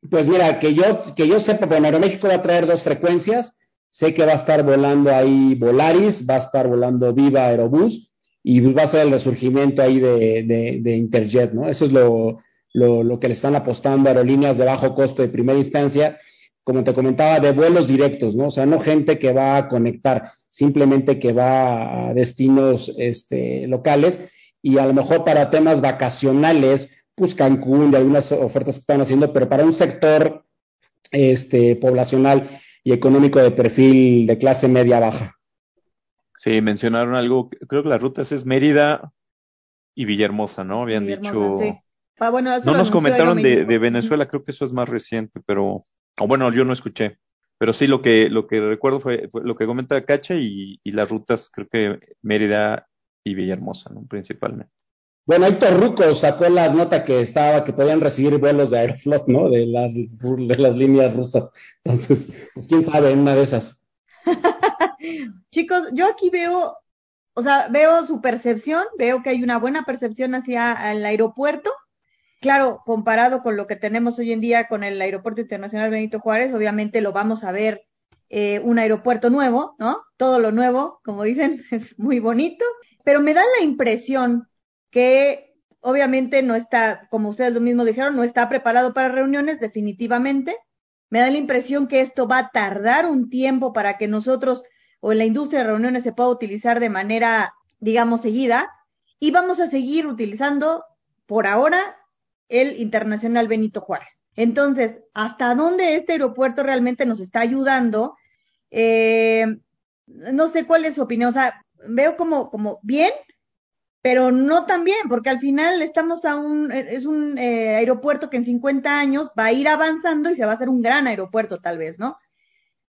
Pues mira, que yo, que yo sepa, bueno, Aeroméxico va a traer dos frecuencias. Sé que va a estar volando ahí Volaris, va a estar volando Viva Aerobús y va a ser el resurgimiento ahí de, de, de Interjet, ¿no? Eso es lo, lo, lo, que le están apostando a aerolíneas de bajo costo de primera instancia como te comentaba, de vuelos directos, ¿no? O sea, no gente que va a conectar, simplemente que va a destinos este, locales y a lo mejor para temas vacacionales, pues Cancún y algunas ofertas que están haciendo, pero para un sector este, poblacional y económico de perfil de clase media baja. Sí, mencionaron algo, creo que las rutas es Mérida y Villahermosa, ¿no? Habían dicho... Sí. Ah, bueno, no nos comentaron de, de Venezuela, creo que eso es más reciente, pero o bueno, yo no escuché, pero sí lo que, lo que recuerdo fue, lo que comenta Cacha y, y, las rutas, creo que Mérida y Villahermosa, ¿no? Principalmente. Bueno, Héctor Ruco sacó la nota que estaba, que podían recibir vuelos de Aeroflot, ¿no? De las, de las líneas rusas. Entonces, pues quién sabe, una de esas. [laughs] Chicos, yo aquí veo, o sea, veo su percepción, veo que hay una buena percepción hacia el aeropuerto, Claro, comparado con lo que tenemos hoy en día con el Aeropuerto Internacional Benito Juárez, obviamente lo vamos a ver eh, un aeropuerto nuevo, ¿no? Todo lo nuevo, como dicen, [laughs] es muy bonito, pero me da la impresión que obviamente no está, como ustedes lo mismo dijeron, no está preparado para reuniones, definitivamente. Me da la impresión que esto va a tardar un tiempo para que nosotros o en la industria de reuniones se pueda utilizar de manera, digamos, seguida. Y vamos a seguir utilizando por ahora el Internacional Benito Juárez. Entonces, ¿hasta dónde este aeropuerto realmente nos está ayudando? Eh, no sé cuál es su opinión, o sea, veo como, como bien, pero no tan bien, porque al final estamos a un, es un eh, aeropuerto que en 50 años va a ir avanzando y se va a hacer un gran aeropuerto tal vez, ¿no?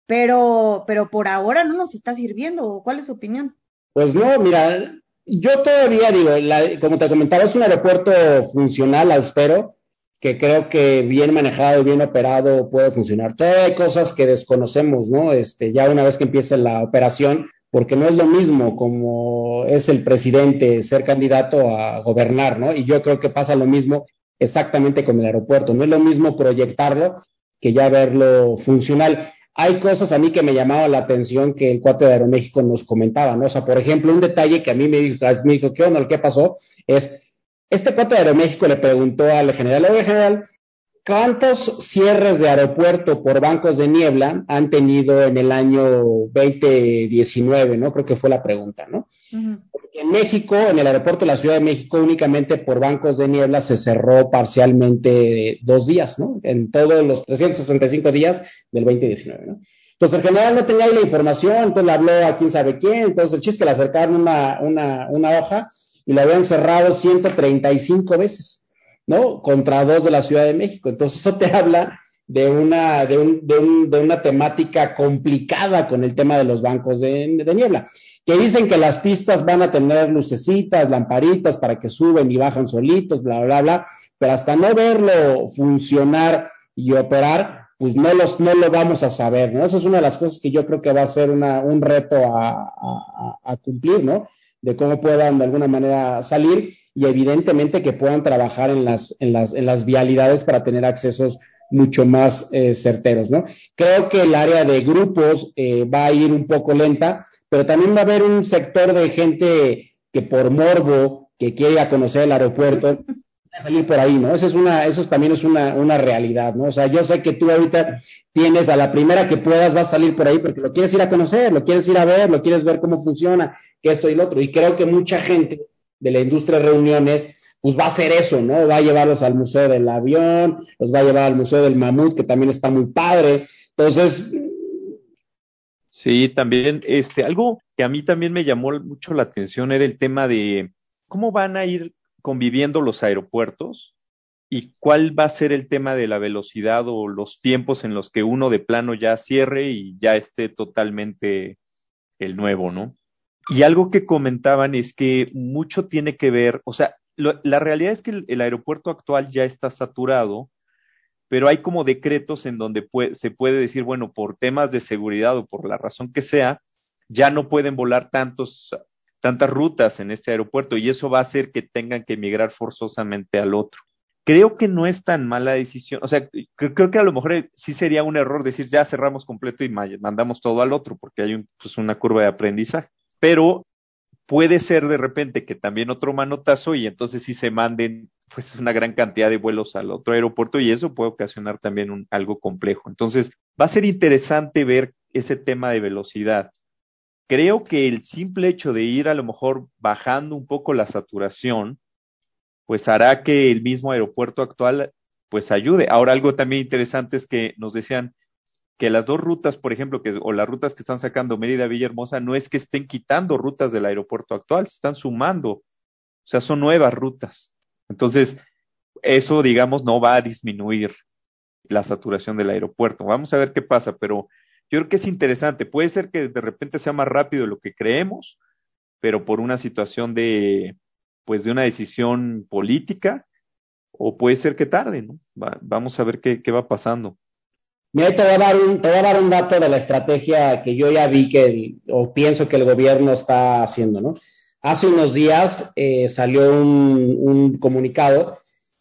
Pero, pero por ahora no nos está sirviendo. ¿Cuál es su opinión? Pues no, mira, yo todavía digo, como te comentaba, es un aeropuerto funcional, austero, que creo que bien manejado y bien operado puede funcionar. Todavía hay cosas que desconocemos, ¿no? Este, ya una vez que empiece la operación, porque no es lo mismo como es el presidente ser candidato a gobernar, ¿no? Y yo creo que pasa lo mismo exactamente con el aeropuerto. No es lo mismo proyectarlo que ya verlo funcional hay cosas a mí que me llamaban la atención que el cuate de Aeroméxico nos comentaba, ¿no? O sea, por ejemplo, un detalle que a mí me dijo, me dijo ¿qué onda? ¿Qué pasó? Es, este cuate de Aeroméxico le preguntó al general, oye, general, ¿cuántos cierres de aeropuerto por bancos de niebla han tenido en el año 2019, ¿no? Creo que fue la pregunta, ¿no? en México, en el aeropuerto de la Ciudad de México, únicamente por bancos de niebla se cerró parcialmente dos días, ¿no? En todos los 365 días del 2019, ¿no? Entonces el general no tenía ahí la información, entonces le habló a quién sabe quién, entonces el chiste que le acercaron una, una, una hoja y le habían cerrado 135 veces, ¿no? Contra dos de la Ciudad de México. Entonces eso te [laughs] habla de una, de, un, de, un, de una temática complicada con el tema de los bancos de, niebla que dicen que las pistas van a tener lucecitas, lamparitas para que suben y bajan solitos, bla, bla, bla, pero hasta no verlo funcionar y operar, pues no, los, no lo vamos a saber, ¿no? Esa es una de las cosas que yo creo que va a ser una, un reto a, a, cumplir, ¿no? De cómo puedan de alguna manera salir y evidentemente que puedan trabajar en las, en las, en las vialidades para tener accesos mucho más eh, certeros, ¿no? Creo que el área de grupos eh, va a ir un poco lenta, pero también va a haber un sector de gente que por morbo, que quiere conocer el aeropuerto, salir por ahí, ¿no? Eso es una, eso también es una, una realidad, ¿no? O sea, yo sé que tú ahorita tienes a la primera que puedas, vas a salir por ahí porque lo quieres ir a conocer, lo quieres ir a ver, lo quieres ver cómo funciona, que esto y lo otro. Y creo que mucha gente de la industria de reuniones, pues va a hacer eso, ¿no? Va a llevarlos al Museo del Avión, los va a llevar al Museo del Mamut, que también está muy padre. Entonces. Sí, también, este, algo que a mí también me llamó mucho la atención era el tema de cómo van a ir conviviendo los aeropuertos y cuál va a ser el tema de la velocidad o los tiempos en los que uno de plano ya cierre y ya esté totalmente el nuevo, ¿no? Y algo que comentaban es que mucho tiene que ver, o sea, la realidad es que el, aeropuerto actual ya está saturado, pero hay como decretos en donde se puede decir, bueno, por temas de seguridad o por la razón que sea, ya no pueden volar tantos tantas rutas en este aeropuerto y eso va a hacer que tengan que emigrar forzosamente al otro. Creo que no es tan mala decisión, o sea, creo que a lo mejor sí sería un error decir ya cerramos completo y mandamos todo al otro porque hay pues una curva de aprendizaje, pero puede ser de repente que también otro manotazo y entonces sí se manden pues una gran cantidad de vuelos al otro aeropuerto y eso puede ocasionar también un, algo complejo. Entonces va a ser interesante ver ese tema de velocidad creo que el simple hecho de ir a lo mejor bajando un poco la saturación, pues hará que el mismo aeropuerto actual pues ayude. Ahora algo también interesante es que nos decían que las dos rutas, por ejemplo, que, o las rutas que están sacando Mérida Villahermosa, no es que estén quitando rutas del aeropuerto actual, se están sumando. O sea, son nuevas rutas. Entonces, eso, digamos, no va a disminuir la saturación del aeropuerto. Vamos a ver qué pasa, pero yo creo que es interesante. Puede ser que de repente sea más rápido de lo que creemos, pero por una situación de, pues, de una decisión política, o puede ser que tarde, ¿no? vamos a ver qué, qué, va pasando. Mira, te voy, a dar un, te voy a dar un dato de la estrategia que yo ya vi que, o pienso que el gobierno está haciendo, ¿no? Hace unos días eh, salió un, un comunicado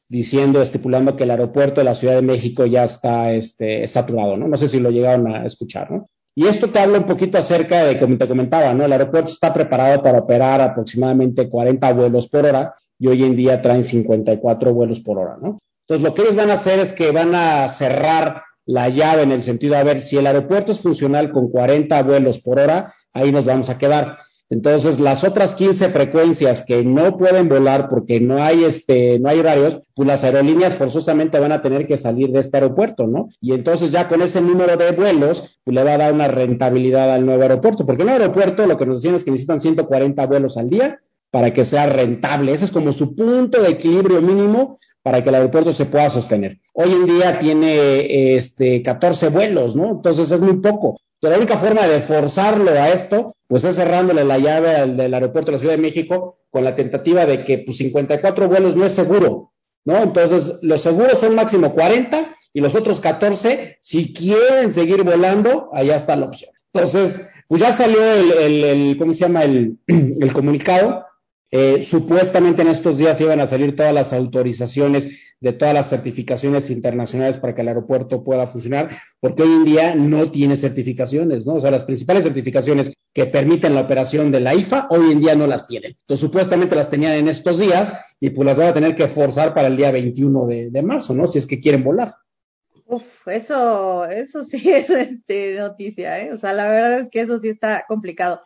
diciendo, estipulando que el aeropuerto de la Ciudad de México ya está este, saturado, ¿no? No sé si lo llegaron a escuchar, ¿no? Y esto te habla un poquito acerca de, como te comentaba, ¿no? El aeropuerto está preparado para operar aproximadamente 40 vuelos por hora y hoy en día traen 54 vuelos por hora, ¿no? Entonces, lo que ellos van a hacer es que van a cerrar la llave en el sentido de a ver si el aeropuerto es funcional con 40 vuelos por hora, ahí nos vamos a quedar. Entonces, las otras 15 frecuencias que no pueden volar porque no hay este, no hay horarios, pues las aerolíneas forzosamente van a tener que salir de este aeropuerto, ¿no? Y entonces ya con ese número de vuelos, pues le va a dar una rentabilidad al nuevo aeropuerto, porque en el aeropuerto lo que nos decían es que necesitan 140 vuelos al día para que sea rentable. Ese es como su punto de equilibrio mínimo para que el aeropuerto se pueda sostener. Hoy en día tiene este 14 vuelos, ¿no? Entonces es muy poco. Pero la única forma de forzarlo a esto, pues es cerrándole la llave al del aeropuerto de la Ciudad de México con la tentativa de que pues 54 vuelos no es seguro, ¿no? Entonces, los seguros son máximo 40 y los otros 14, si quieren seguir volando, allá está la opción. Entonces, pues ya salió el, el, el ¿cómo se llama? El, el comunicado eh, supuestamente en estos días iban a salir todas las autorizaciones de todas las certificaciones internacionales para que el aeropuerto pueda funcionar, porque hoy en día no tiene certificaciones, ¿no? O sea, las principales certificaciones que permiten la operación de la IFA hoy en día no las tienen. Entonces, supuestamente las tenían en estos días y pues las van a tener que forzar para el día 21 de, marzo, ¿no? Si es que quieren volar. Uf, eso, eso sí [laughs] es este, noticia, ¿eh? O sea, la verdad es que eso sí está complicado.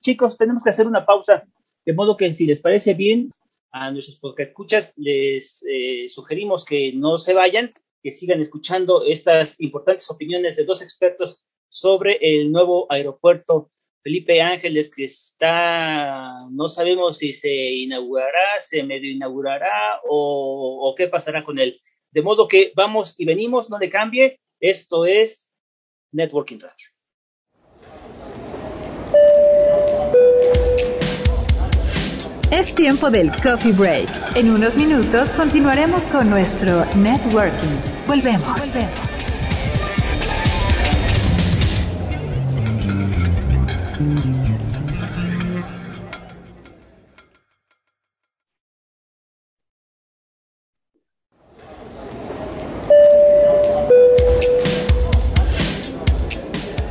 Chicos, tenemos que hacer una pausa. De modo que si les parece bien, a nuestros podcast escuchas les eh, sugerimos que no se vayan, que sigan escuchando estas importantes opiniones de dos expertos sobre el nuevo aeropuerto Felipe Ángeles que está, no sabemos si se inaugurará, se medio inaugurará o, o qué pasará con él. De modo que vamos y venimos, no le cambie. Esto es Networking Radio. Es tiempo del coffee break. En unos minutos continuaremos con nuestro networking. Volvemos. Volvemos.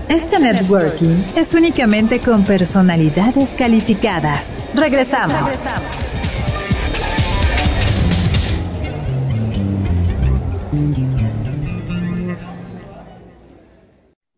Este networking es únicamente con personalidades calificadas. Regresamos.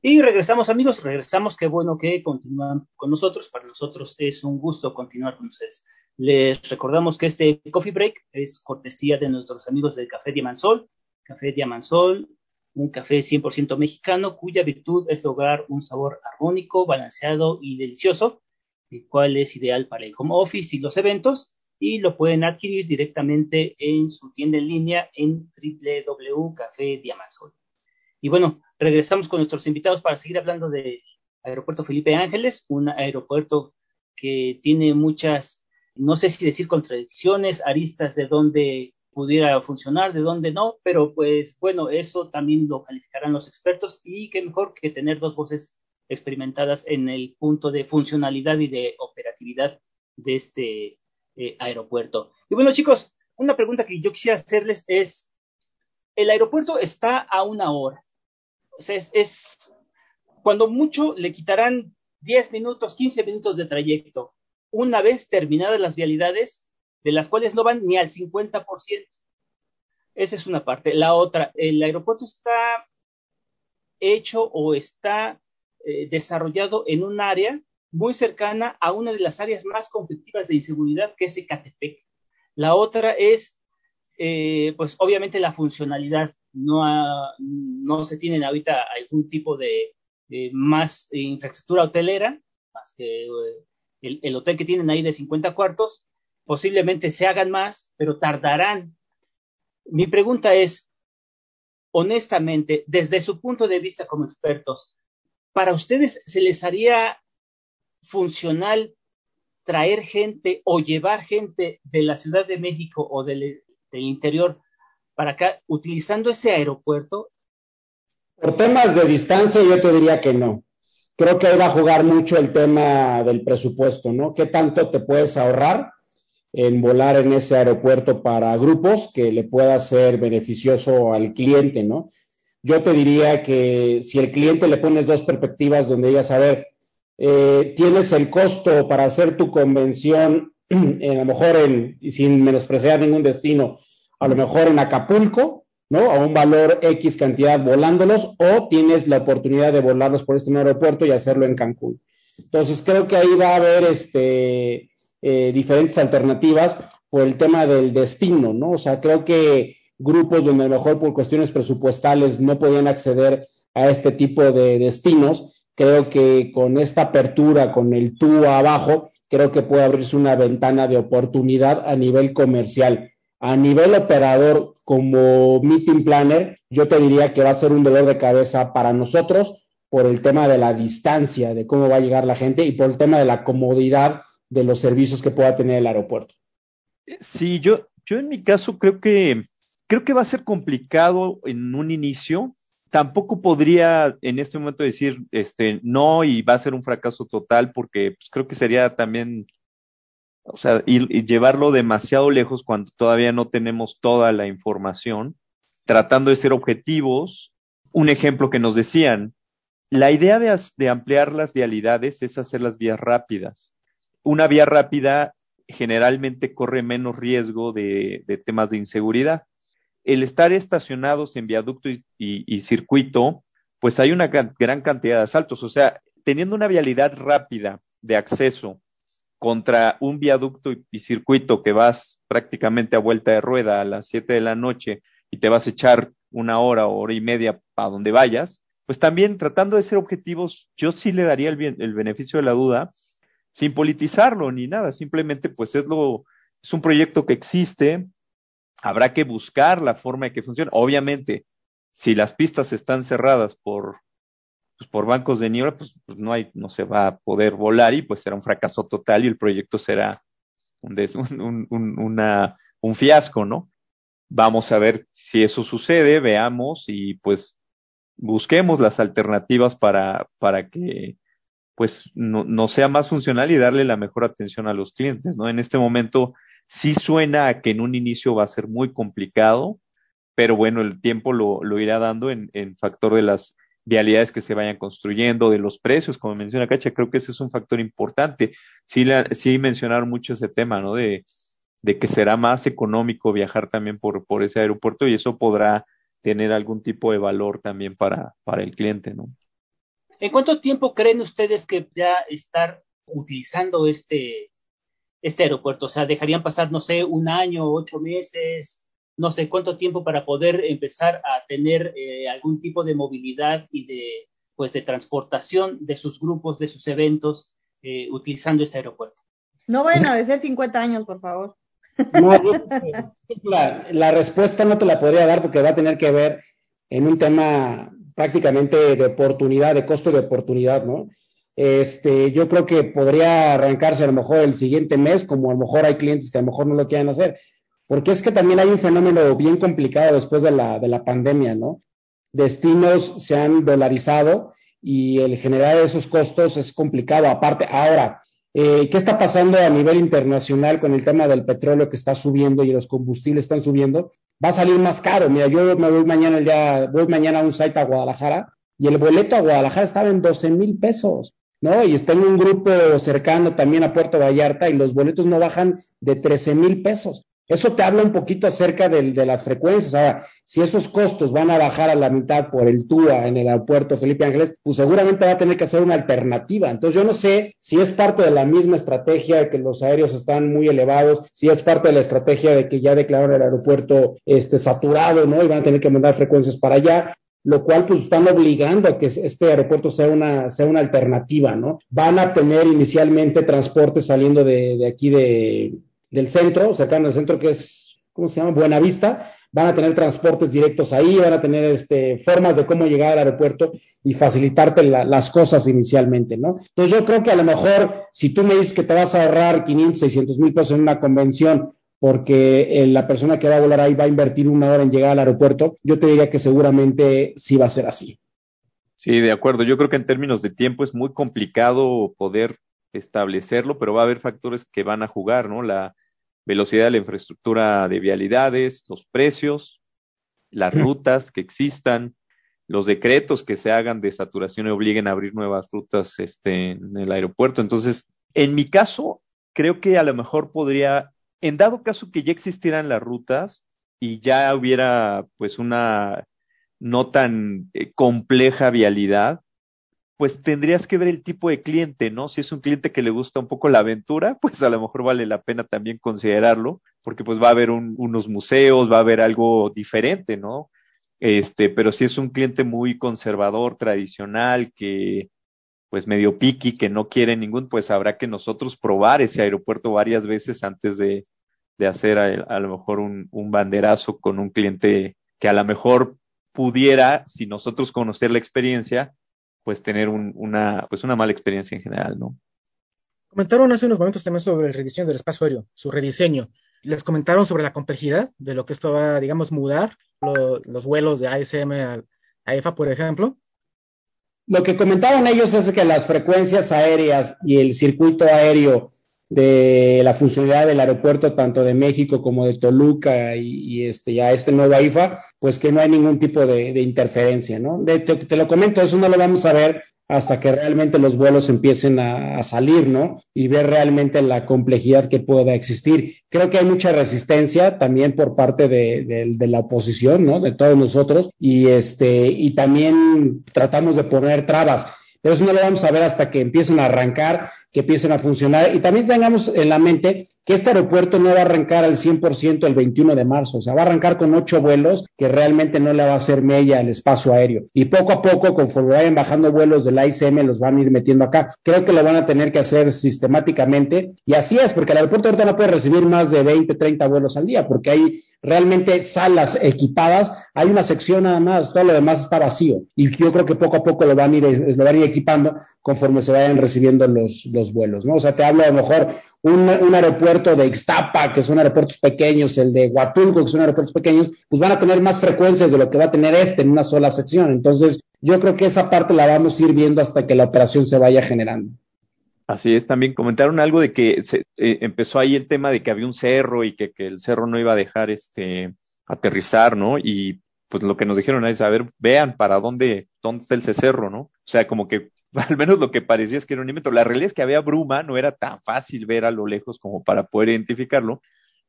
Y regresamos amigos, regresamos, qué bueno que continúan con nosotros, para nosotros es un gusto continuar con ustedes. Les recordamos que este coffee break es cortesía de nuestros amigos del Café Diamansol, Café Diamansol un café 100% mexicano cuya virtud es lograr un sabor armónico, balanceado y delicioso, el cual es ideal para el home office y los eventos, y lo pueden adquirir directamente en su tienda en línea en www.cafediamasol. Y bueno, regresamos con nuestros invitados para seguir hablando del aeropuerto Felipe Ángeles, un aeropuerto que tiene muchas, no sé si decir contradicciones, aristas de donde pudiera funcionar, de dónde no, pero pues bueno, eso también lo calificarán los expertos y qué mejor que tener dos voces experimentadas en el punto de funcionalidad y de operatividad de este eh, aeropuerto. Y bueno chicos, una pregunta que yo quisiera hacerles es, el aeropuerto está a una hora, o sea, es, es cuando mucho le quitarán 10 minutos, 15 minutos de trayecto. Una vez terminadas las vialidades, de las cuales no van ni al 50%. Esa es una parte. La otra, el aeropuerto está hecho o está eh, desarrollado en un área muy cercana a una de las áreas más conflictivas de inseguridad, que es Ecatepec. La otra es, eh, pues obviamente la funcionalidad. No, no se tienen ahorita algún tipo de más infraestructura hotelera, más que eh, el, el, hotel que tienen ahí de 50 cuartos, posiblemente se hagan más, pero tardarán. Mi pregunta es, honestamente, desde su punto de vista como expertos, ¿para ustedes se les haría funcional traer gente o llevar gente de la Ciudad de México o del, interior para acá utilizando ese aeropuerto? Por temas de distancia yo te diría que no. Creo que ahí va a jugar mucho el tema del presupuesto, ¿no? ¿Qué tanto te puedes ahorrar? en volar en ese aeropuerto para grupos que le pueda ser beneficioso al cliente, ¿no? Yo te diría que si el cliente le pones dos perspectivas donde digas, a ver, eh, tienes el costo para hacer tu convención, [clears throat] a lo mejor en, sin menospreciar ningún destino, a lo mejor en Acapulco, ¿no? A un valor X cantidad volándolos, o tienes la oportunidad de volarlos por este aeropuerto y hacerlo en Cancún. Entonces creo que ahí va a haber este eh, diferentes alternativas por el tema del destino, ¿no? O sea, creo que grupos donde a lo mejor por cuestiones presupuestales no podían acceder a este tipo de destinos, creo que con esta apertura, con el tú abajo, creo que puede abrirse una ventana de oportunidad a nivel comercial. A nivel operador, como meeting planner, yo te diría que va a ser un dolor de cabeza para nosotros por el tema de la distancia, de cómo va a llegar la gente y por el tema de la comodidad de los servicios que pueda tener el aeropuerto. Sí, yo, yo en mi caso creo que creo que va a ser complicado en un inicio. Tampoco podría en este momento decir este no y va a ser un fracaso total porque pues, creo que sería también o sea, y, llevarlo demasiado lejos cuando todavía no tenemos toda la información, tratando de ser objetivos. Un ejemplo que nos decían, la idea de, de ampliar las vialidades es hacer las vías rápidas una vía rápida generalmente corre menos riesgo de, temas de inseguridad. El estar estacionados en viaducto y, circuito, pues hay una gran cantidad de asaltos. O sea, teniendo una vialidad rápida de acceso contra un viaducto y, circuito que vas prácticamente a vuelta de rueda a las 7 de la noche y te vas a echar una hora hora y media a donde vayas, pues también tratando de ser objetivos, yo sí le daría el, el beneficio de la duda sin politizarlo ni nada, simplemente pues es lo, es un proyecto que existe, habrá que buscar la forma de que funcione. Obviamente, si las pistas están cerradas por, pues, por bancos de niebla, pues, pues, no hay, no se va a poder volar y pues será un fracaso total y el proyecto será un, [laughs] un, un, un fiasco, ¿no? Vamos a ver si eso sucede, veamos y pues busquemos las alternativas para, para que pues no, no sea más funcional y darle la mejor atención a los clientes, ¿no? En este momento sí suena a que en un inicio va a ser muy complicado, pero bueno, el tiempo lo, lo irá dando en, en factor de las vialidades que se vayan construyendo, de los precios, como menciona Cacha, creo que ese es un factor importante. Sí, sí mencionaron mucho ese tema, ¿no? De, de que será más económico viajar también por, por ese aeropuerto y eso podrá tener algún tipo de valor también para, para el cliente, ¿no? ¿En cuánto tiempo creen ustedes que ya estar utilizando este, este aeropuerto? O sea, ¿dejarían pasar, no sé, un año, ocho meses, no sé cuánto tiempo para poder empezar a tener eh, algún tipo de movilidad y de, pues, de transportación de sus grupos, de sus eventos, eh, utilizando este aeropuerto? No vayan a decir 50 años, por favor. No, la, la, respuesta no te la podría dar porque va a tener que ver en un tema prácticamente de oportunidad, de costo de oportunidad, ¿no? Este, yo creo que podría arrancarse a lo mejor el siguiente mes, como a lo mejor hay clientes que a lo mejor no lo quieran hacer, porque es que también hay un fenómeno bien complicado después de la, de la pandemia, ¿no? Destinos se han dolarizado y el generar esos costos es complicado. Aparte, ahora, eh, ¿Qué está pasando a nivel internacional con el tema del petróleo que está subiendo y los combustibles están subiendo? Va a salir más caro. Mira, yo me voy mañana el día, voy mañana a un site a Guadalajara y el boleto a Guadalajara estaba en 12 mil pesos, ¿no? Y está en un grupo cercano también a Puerto Vallarta y los boletos no bajan de 13 mil pesos. Eso te habla un poquito acerca de, de, las frecuencias. Ahora, si esos costos van a bajar a la mitad por el TUA en el aeropuerto Felipe Ángeles, pues seguramente va a tener que hacer una alternativa. Entonces, yo no sé si es parte de la misma estrategia de que los aéreos están muy elevados, si es parte de la estrategia de que ya declararon el aeropuerto este, saturado, ¿no? Y van a tener que mandar frecuencias para allá lo cual pues están obligando a que este aeropuerto sea una, sea una alternativa, ¿no? Van a tener inicialmente transporte saliendo de, de aquí de, del centro, cercano al centro que es, ¿cómo se llama? Buenavista, van a tener transportes directos ahí, van a tener este, formas de cómo llegar al aeropuerto y facilitarte las cosas inicialmente, ¿no? Entonces yo creo que a lo mejor si tú me dices que te vas a ahorrar 500, 600 mil pesos en una convención porque eh, la persona que va a volar ahí va a invertir una hora en llegar al aeropuerto, yo te diría que seguramente sí va a ser así. Sí, de acuerdo. Yo creo que en términos de tiempo es muy complicado poder establecerlo, pero va a haber factores que van a jugar, ¿no? La, velocidad de la infraestructura de vialidades, los precios, las rutas que existan, los decretos que se hagan de saturación y obliguen a abrir nuevas rutas este, en el aeropuerto. Entonces, en mi caso, creo que a lo mejor podría, en dado caso que ya existieran las rutas y ya hubiera pues una no tan eh, compleja vialidad, pues tendrías que ver el tipo de cliente, ¿no? Si es un cliente que le gusta un poco la aventura, [laughs] pues a lo mejor vale la pena también considerarlo, porque pues va a haber unos museos, va a haber algo diferente, ¿no? Este, pero si es un cliente muy conservador, tradicional, que pues medio piqui, que no quiere ningún, pues habrá que nosotros probar ese aeropuerto varias veces antes de, de hacer a, lo mejor un, un banderazo con un cliente que a lo mejor pudiera, si nosotros conocer la experiencia, pues tener un, una, pues una mala experiencia en general, ¿no? Comentaron hace unos momentos también sobre el rediseño del espacio aéreo, su rediseño. Les comentaron sobre la complejidad de lo que esto va, digamos, mudar lo, los vuelos de ASM a, a EFA, por ejemplo. Lo que comentaban ellos es que las frecuencias aéreas y el circuito aéreo de la funcionalidad del aeropuerto tanto de México como de Toluca y, este ya este nuevo AIFA, pues que no hay ningún tipo de, de interferencia, ¿no? De, te, te, lo comento, eso no lo vamos a ver hasta que realmente los vuelos empiecen a, salir, ¿no? Y ver realmente la complejidad que pueda existir. Creo que hay mucha resistencia también por parte de, de, de la oposición, ¿no? De todos nosotros y este y también tratamos de poner trabas pero eso no lo vamos a ver hasta que empiecen a arrancar, que empiecen a funcionar. Y también tengamos en la mente este aeropuerto no va a arrancar al 100% el 21 de marzo, o sea, va a arrancar con ocho vuelos que realmente no le va a hacer mella al espacio aéreo. Y poco a poco, conforme vayan bajando vuelos del ICM, los van a ir metiendo acá. Creo que lo van a tener que hacer sistemáticamente. Y así es, porque el aeropuerto ahorita no puede recibir más de 20, 30 vuelos al día, porque hay realmente salas equipadas, hay una sección nada más, todo lo demás está vacío. Y yo creo que poco a poco lo van a ir, lo van a ir equipando conforme se vayan recibiendo los, los vuelos, ¿no? O sea, te hablo a lo mejor un, aeropuerto de Ixtapa, que son aeropuertos pequeños, el de Huatulco, que son aeropuertos pequeños, pues van a tener más frecuencias de lo que va a tener este en una sola sección. Entonces, yo creo que esa parte la vamos a ir viendo hasta que la operación se vaya generando. Así es, también comentaron algo de que se, eh, empezó ahí el tema de que había un cerro y que, que, el cerro no iba a dejar este aterrizar, ¿no? Y pues lo que nos dijeron es, a ver, vean para dónde, dónde está ese cerro, ¿no? O sea, como que [laughs] al menos lo que parecía es que era un invento. La realidad es que había bruma, no era tan fácil ver a lo lejos como para poder identificarlo,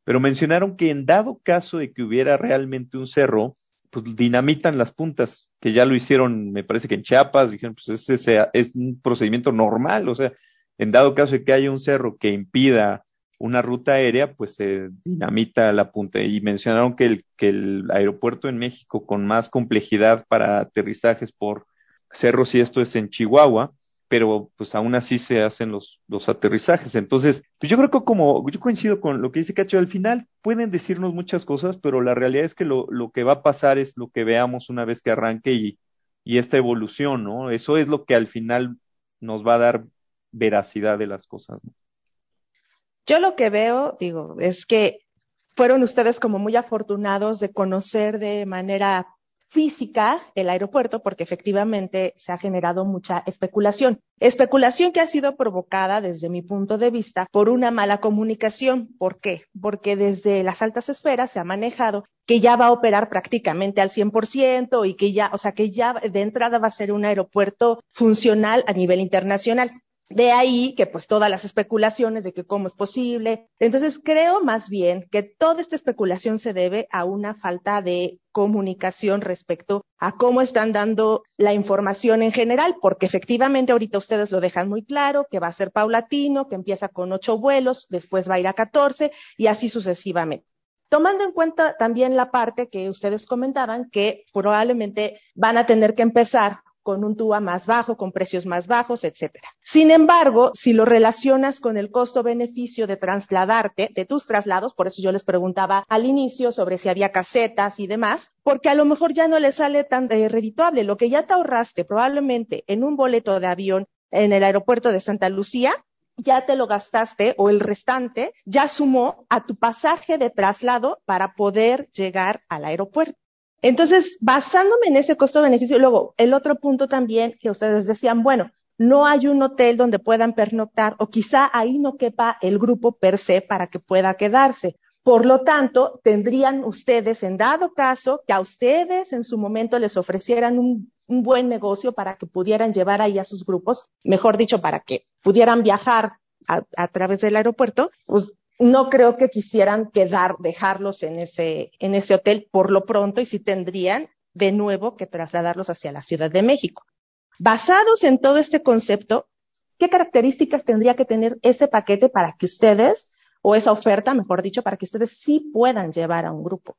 pero mencionaron que en dado caso de que hubiera realmente un cerro, pues dinamitan las puntas, que ya lo hicieron, me parece que en Chiapas, dijeron, pues ese es un procedimiento normal, o sea, en dado caso de que haya un cerro que impida una ruta aérea, pues se dinamita la punta. Y mencionaron que el, que el aeropuerto en México con más complejidad para aterrizajes por cerros y esto es en Chihuahua, pero pues aún así se hacen los, los aterrizajes. Entonces, pues yo creo que como yo coincido con lo que dice Cacho, al final pueden decirnos muchas cosas, pero la realidad es que lo, lo que va a pasar es lo que veamos una vez que arranque y, y esta evolución, ¿no? Eso es lo que al final nos va a dar veracidad de las cosas. ¿no? Yo lo que veo, digo, es que fueron ustedes como muy afortunados de conocer de manera física el aeropuerto porque efectivamente se ha generado mucha especulación. Especulación que ha sido provocada desde mi punto de vista por una mala comunicación. ¿Por qué? Porque desde las altas esferas se ha manejado que ya va a operar prácticamente al 100% y que ya, o sea, que ya de entrada va a ser un aeropuerto funcional a nivel internacional. De ahí que pues todas las especulaciones de que cómo es posible. Entonces creo más bien que toda esta especulación se debe a una falta de comunicación respecto a cómo están dando la información en general, porque efectivamente ahorita ustedes lo dejan muy claro, que va a ser paulatino, que empieza con ocho vuelos, después va a ir a catorce y así sucesivamente. Tomando en cuenta también la parte que ustedes comentaban, que probablemente van a tener que empezar con un TUA más bajo, con precios más bajos, etcétera. Sin embargo, si lo relacionas con el costo-beneficio de trasladarte, de tus traslados, por eso yo les preguntaba al inicio sobre si había casetas y demás, porque a lo mejor ya no le sale tan eh, redituable. Lo que ya te ahorraste probablemente en un boleto de avión en el aeropuerto de Santa Lucía, ya te lo gastaste o el restante ya sumó a tu pasaje de traslado para poder llegar al aeropuerto. Entonces, basándome en ese costo-beneficio, luego, el otro punto también que ustedes decían, bueno, no hay un hotel donde puedan pernoctar o quizá ahí no quepa el grupo per se para que pueda quedarse. Por lo tanto, tendrían ustedes, en dado caso, que a ustedes en su momento les ofrecieran un, buen negocio para que pudieran llevar ahí a sus grupos, mejor dicho, para que pudieran viajar a, a través del aeropuerto, pues no creo que quisieran quedar, dejarlos en ese, en ese hotel por lo pronto y sí tendrían de nuevo que trasladarlos hacia la Ciudad de México. Basados en todo este concepto, ¿qué características tendría que tener ese paquete para que ustedes, o esa oferta, mejor dicho, para que ustedes sí puedan llevar a un grupo?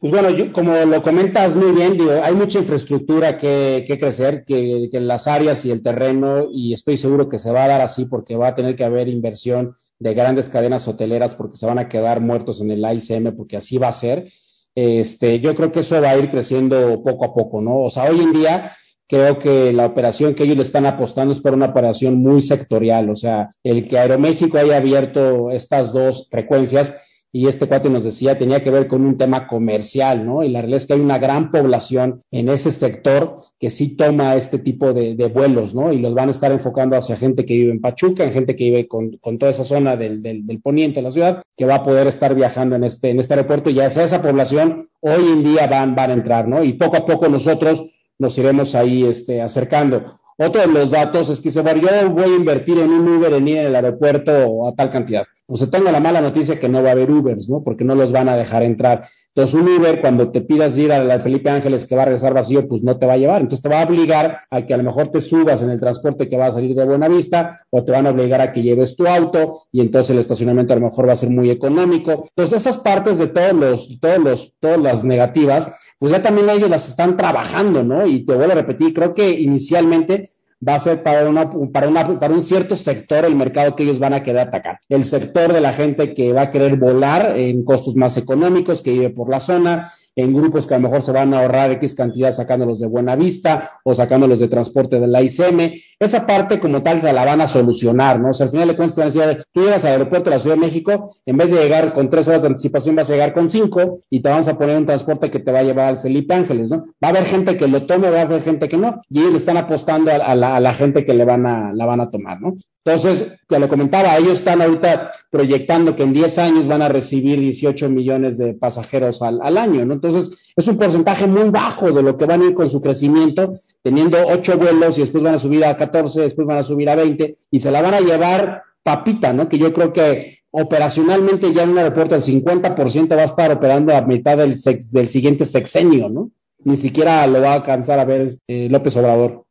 Pues bueno, yo, como lo comentas muy bien, digo, hay mucha infraestructura que, que crecer, que, que las áreas y el terreno, y estoy seguro que se va a dar así porque va a tener que haber inversión de grandes cadenas hoteleras porque se van a quedar muertos en el AICM porque así va a ser. Este, yo creo que eso va a ir creciendo poco a poco, ¿no? O sea, hoy en día creo que la operación que ellos le están apostando es para una operación muy sectorial, o sea, el que Aeroméxico haya abierto estas dos frecuencias y este cuate nos decía tenía que ver con un tema comercial, ¿no? Y la realidad es que hay una gran población en ese sector que sí toma este tipo de, vuelos, ¿no? Y los van a estar enfocando hacia gente que vive en Pachuca, en gente que vive con, toda esa zona del, del, del, poniente de la ciudad, que va a poder estar viajando en este, en este aeropuerto y sea esa población hoy en día van, van a entrar, ¿no? Y poco a poco nosotros nos iremos ahí este, acercando. Otro de los datos es que dice, bueno, yo voy a invertir en un Uber en ir al aeropuerto a tal cantidad pues tengo la mala noticia que no va a haber Ubers, ¿no? Porque no los van a dejar entrar. Entonces, un Uber, cuando te pidas ir a la Felipe Ángeles que va a regresar vacío, pues no te va a llevar. Entonces, te va a obligar a que a lo mejor te subas en el transporte que va a salir de Buenavista, o te van a obligar a que lleves tu auto, y entonces el estacionamiento a lo mejor va a ser muy económico. Entonces, esas partes de todos los, todos los, todas las negativas, pues ya también ellos las están trabajando, ¿no? Y te vuelvo a repetir, creo que inicialmente va a ser para, una, para, una, para un cierto sector el mercado que ellos van a querer atacar. El sector de la gente que va a querer volar en costos más económicos, que vive por la zona, en grupos que a lo mejor se van a ahorrar X cantidad sacándolos de Buena Vista o sacándolos de transporte de la ICM. Esa parte como tal se la van a solucionar, ¿no? O sea, al final de cuentas van a decir, tú llegas al aeropuerto de la Ciudad de México, en vez de llegar con tres horas de anticipación vas a llegar con cinco y te vamos a poner un transporte que te va a llevar al Felipe Ángeles, ¿no? Va a haber gente que lo tome, va a haber gente que no, y ellos le están apostando a, la, a la gente que le van a, la van a tomar, ¿no? Entonces, ya lo comentaba, ellos están ahorita proyectando que en 10 años van a recibir 18 millones de pasajeros al, año, ¿no? Entonces, es un porcentaje muy bajo de lo que van a ir con su crecimiento, teniendo 8 vuelos y después van a subir a 14, después van a subir a 20 y se la van a llevar papita, ¿no? Que yo creo que operacionalmente ya en un aeropuerto el 50% va a estar operando a mitad del, sex, del siguiente sexenio, ¿no? Ni siquiera lo va a alcanzar a ver eh, López Obrador.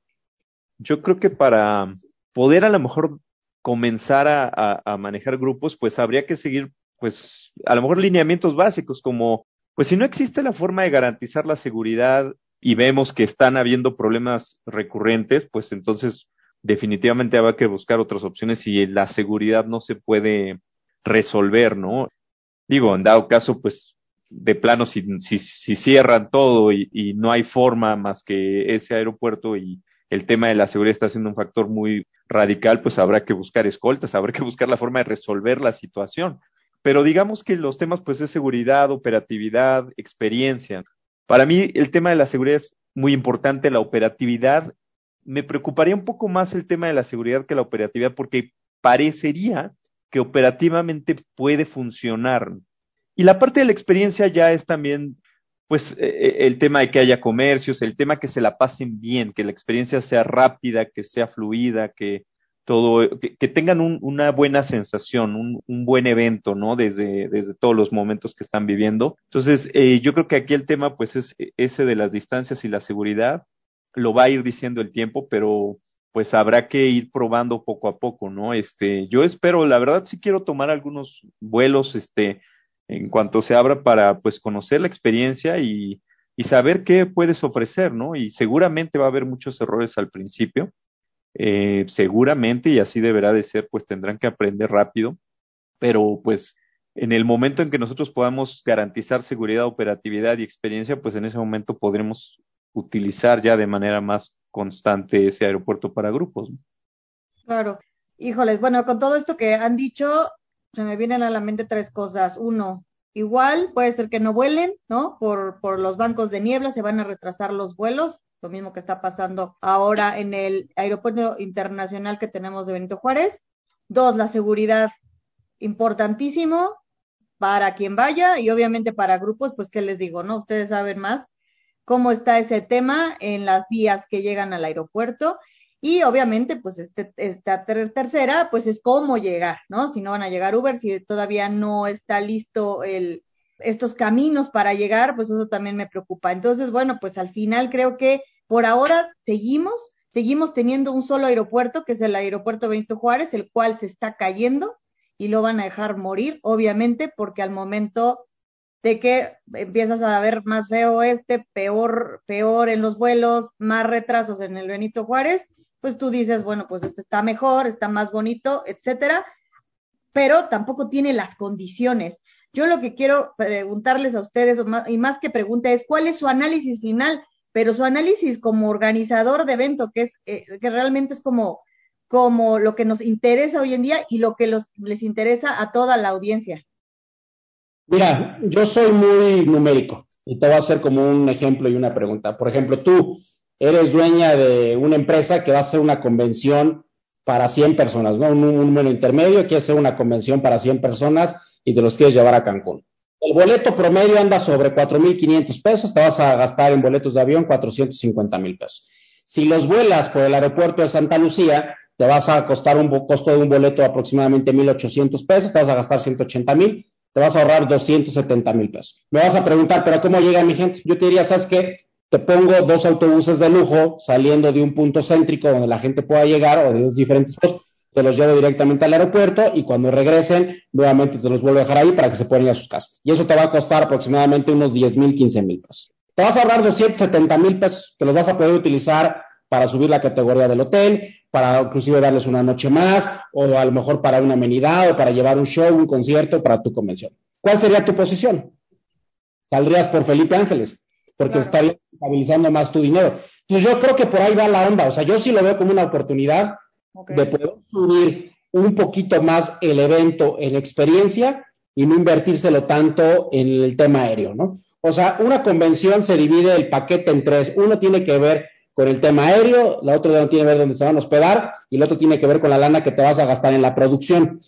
Yo creo que para poder a lo mejor comenzar a, a, manejar grupos, pues habría que seguir, pues, a lo mejor lineamientos básicos como, pues si no existe la forma de garantizar la seguridad y vemos que están habiendo problemas recurrentes, pues entonces definitivamente habrá que buscar otras opciones si la seguridad no se puede resolver, ¿no? Digo, en dado caso, pues de plano, si, si, si cierran todo y, y no hay forma más que ese aeropuerto y el tema de la seguridad está siendo un factor muy radical, pues habrá que buscar escoltas, habrá que buscar la forma de resolver la situación. Pero digamos que los temas pues es seguridad, operatividad, experiencia. Para mí el tema de la seguridad es muy importante, la operatividad. Me preocuparía un poco más el tema de la seguridad que la operatividad porque parecería que operativamente puede funcionar. Y la parte de la experiencia ya es también pues el tema de que haya comercios, el tema que se la pasen bien, que la experiencia sea rápida, que sea fluida, que todo, que, tengan un, una buena sensación, un, un, buen evento, ¿no? Desde, desde todos los momentos que están viviendo. Entonces, eh, yo creo que aquí el tema, pues, es ese de las distancias y la seguridad. Lo va a ir diciendo el tiempo, pero pues habrá que ir probando poco a poco, ¿no? Este, yo espero, la verdad sí quiero tomar algunos vuelos, este, en cuanto se abra para pues conocer la experiencia y, saber qué puedes ofrecer, ¿no? Y seguramente va a haber muchos errores al principio, eh, seguramente, y así deberá de ser, pues tendrán que aprender rápido, pero pues en el momento en que nosotros podamos garantizar seguridad, operatividad y experiencia, pues en ese momento podremos utilizar ya de manera más constante ese aeropuerto para grupos. Claro. Híjoles, bueno, con todo esto que han dicho, se me vienen a la mente tres cosas. Uno, igual puede ser que no vuelen, ¿no? Por, por los bancos de niebla se van a retrasar los vuelos, lo mismo que está pasando ahora en el aeropuerto internacional que tenemos de Benito Juárez. Dos, la seguridad, importantísimo para quien vaya y obviamente para grupos, pues, ¿qué les digo, no? Ustedes saben más cómo está ese tema en las vías que llegan al aeropuerto y obviamente, pues este, esta ter tercera, pues es cómo llegar, ¿no? Si no van a llegar Uber, si todavía no está listo el, estos caminos para llegar, pues eso también me preocupa. Entonces, bueno, pues al final creo que por ahora seguimos, seguimos teniendo un solo aeropuerto, que es el aeropuerto Benito Juárez, el cual se está cayendo y lo van a dejar morir, obviamente, porque al momento de que empiezas a ver más feo este, peor, peor en los vuelos, más retrasos en el Benito Juárez, pues tú dices, bueno, pues este está mejor, está más bonito, etcétera, pero tampoco tiene las condiciones. Yo lo que quiero preguntarles a ustedes, y más que pregunta, es cuál es su análisis final, pero su análisis como organizador de evento, que es eh, que realmente es como, como lo que nos interesa hoy en día y lo que los, les interesa a toda la audiencia. Mira, yo soy muy numérico y te voy a hacer como un ejemplo y una pregunta. Por ejemplo, tú, eres dueña de una empresa que va a hacer una convención para 100 personas, ¿no? Un, número intermedio, quiere hacer una convención para 100 personas y te los quieres llevar a Cancún. El boleto promedio anda sobre 4.500 pesos, te vas a gastar en boletos de avión 450 mil pesos. Si los vuelas por el aeropuerto de Santa Lucía, te vas a costar un costo de un boleto de aproximadamente 1.800 pesos, te vas a gastar 180 mil, te vas a ahorrar 270 mil pesos. Me vas a preguntar, pero ¿cómo llega mi gente? Yo te diría, ¿sabes qué? Te pongo dos autobuses de lujo saliendo de un punto céntrico donde la gente pueda llegar o de dos diferentes puntos, te los llevo directamente al aeropuerto y cuando regresen, nuevamente te los vuelvo a dejar ahí para que se puedan ir a sus casas. Y eso te va a costar aproximadamente unos 10 mil, 15 mil pesos. Te vas a ahorrar 270 mil pesos que los vas a poder utilizar para subir la categoría del hotel, para inclusive darles una noche más, o a lo mejor para una amenidad, o para llevar un show, un concierto, para tu convención. ¿Cuál sería tu posición? saldrías por Felipe Ángeles, porque estaría estabilizando más tu dinero. Entonces yo creo que por ahí va la onda, o sea, yo sí lo veo como una oportunidad de poder subir un poquito más el evento en experiencia y no invertírselo tanto en el tema aéreo, ¿no? O sea, una convención se divide el paquete en tres. Uno tiene que ver con el tema aéreo, la otra no tiene que ver dónde se van a hospedar y el otro tiene que ver con la lana que te vas a gastar en la producción.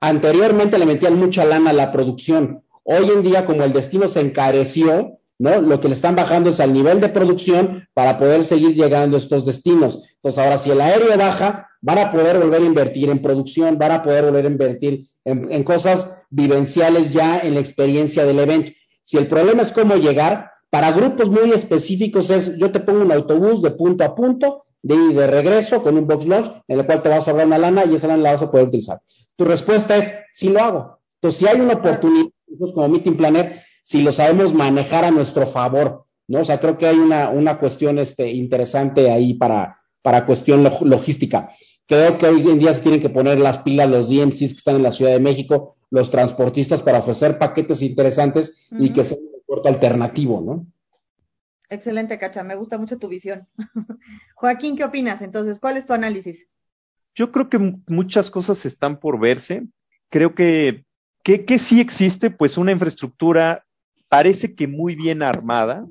Anteriormente le metían mucha lana a la producción. Hoy en día, como el destino se encareció, ¿no? Lo que le están bajando es al nivel de producción para poder seguir llegando a estos destinos. Entonces, ahora si el aéreo baja, van a poder volver a invertir en producción, van a poder volver a invertir en, cosas vivenciales ya en la experiencia del evento. Si el problema es cómo llegar, para grupos muy específicos es, yo te pongo un autobús de punto a punto, de y de regreso con un box launch en el cual te vas a ahorrar una lana y esa lana la vas a poder utilizar. Tu respuesta es, sí lo hago. Entonces, si hay una oportunidad, como Meeting Planner, si lo sabemos manejar a nuestro favor, ¿no? O sea, creo que hay una, una cuestión este, interesante ahí para, para cuestión logística. Creo que hoy en día se tienen que poner las pilas los DMCs que están en la Ciudad de México, los transportistas para ofrecer paquetes interesantes y que sea un transporte alternativo, ¿no? Excelente, Cacha, me gusta mucho tu visión. [laughs] Joaquín, ¿qué opinas entonces? ¿Cuál es tu análisis? Yo creo que muchas cosas están por verse. Creo que, que, que sí existe pues una infraestructura parece que muy bien armada,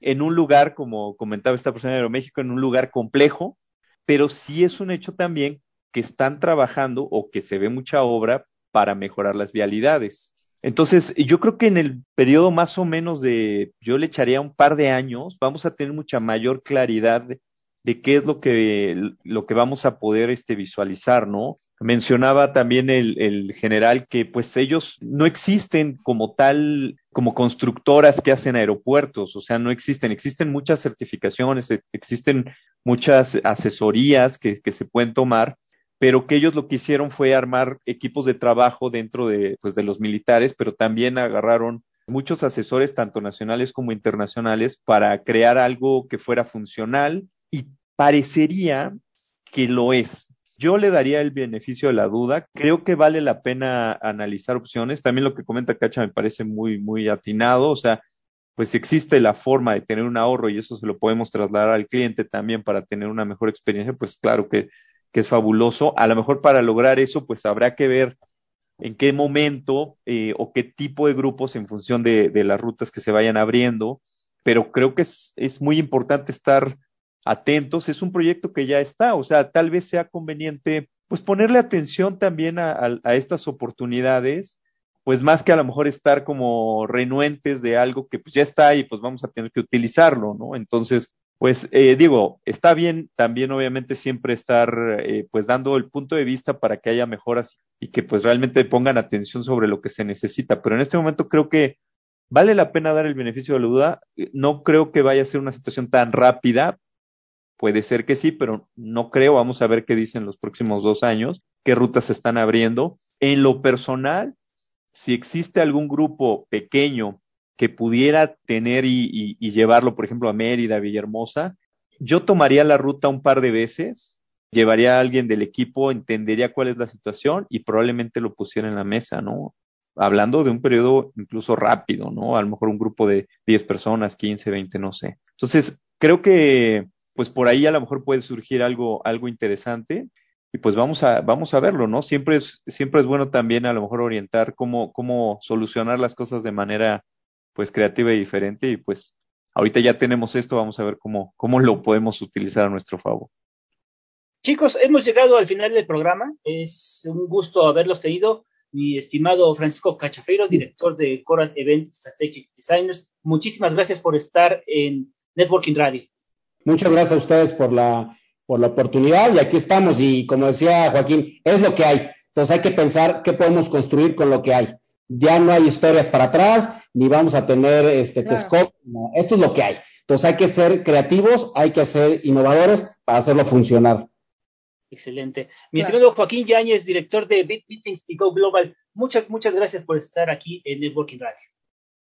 en un lugar, como comentaba esta persona de Aeroméxico, en un lugar complejo, pero sí es un hecho también que están trabajando o que se ve mucha obra para mejorar las vialidades. Entonces, yo creo que en el periodo más o menos de, yo le echaría un par de años, vamos a tener mucha mayor claridad de qué es lo que, lo que vamos a poder este, visualizar, ¿no? Mencionaba también el, el general que pues ellos no existen como tal, como constructoras que hacen aeropuertos, o sea, no existen, existen muchas certificaciones, e, existen muchas asesorías que, que se pueden tomar, pero que ellos lo que hicieron fue armar equipos de trabajo dentro de, pues, de los militares, pero también agarraron muchos asesores, tanto nacionales como internacionales, para crear algo que fuera funcional, y parecería que lo es. Yo le daría el beneficio de la duda. Creo que vale la pena analizar opciones. También lo que comenta Cacha me parece muy, muy atinado. O sea, pues existe la forma de tener un ahorro y eso se lo podemos trasladar al cliente también para tener una mejor experiencia, pues claro que, que es fabuloso. A lo mejor para lograr eso, pues habrá que ver en qué momento eh, o qué tipo de grupos en función de, de, las rutas que se vayan abriendo, pero creo que es, es muy importante estar atentos, es un proyecto que ya está, o sea, tal vez sea conveniente pues ponerle atención también a, estas oportunidades, pues más que a lo mejor estar como renuentes de algo que pues ya está y pues vamos a tener que utilizarlo, ¿no? Entonces, pues eh, digo, está bien también obviamente siempre estar eh, pues dando el punto de vista para que haya mejoras y que pues realmente pongan atención sobre lo que se necesita, pero en este momento creo que vale la pena dar el beneficio de la duda, no creo que vaya a ser una situación tan rápida, Puede ser que sí, pero no creo. Vamos a ver qué dicen los próximos dos años, qué rutas se están abriendo. En lo personal, si existe algún grupo pequeño que pudiera tener y, llevarlo, por ejemplo, a Mérida, Villahermosa, yo tomaría la ruta un par de veces, llevaría a alguien del equipo, entendería cuál es la situación y probablemente lo pusiera en la mesa, ¿no? Hablando de un periodo incluso rápido, ¿no? A lo mejor un grupo de 10 personas, 15, 20, no sé. Entonces, creo que pues por ahí a lo mejor puede surgir algo, algo interesante y pues vamos a, vamos a verlo, ¿no? Siempre es, siempre es bueno también a lo mejor orientar cómo, cómo solucionar las cosas de manera pues creativa y diferente y pues ahorita ya tenemos esto, vamos a ver cómo, cómo lo podemos utilizar a nuestro favor. Chicos, hemos llegado al final del programa. Es un gusto haberlos tenido. Mi estimado Francisco Cachafeiro, director de Coral Event Strategic Designers, muchísimas gracias por estar en Networking Radio. Muchas gracias a ustedes por la, por la oportunidad y aquí estamos y como decía Joaquín, es lo que hay. Entonces hay que pensar qué podemos construir con lo que hay. Ya no hay historias para atrás, ni vamos a tener este esto es lo que hay. Entonces hay que ser creativos, hay que ser innovadores para hacerlo funcionar. Excelente. Mi estimado Joaquín Yáñez, director de Bit Meetings y Go Global, muchas, muchas gracias por estar aquí en Networking Radio.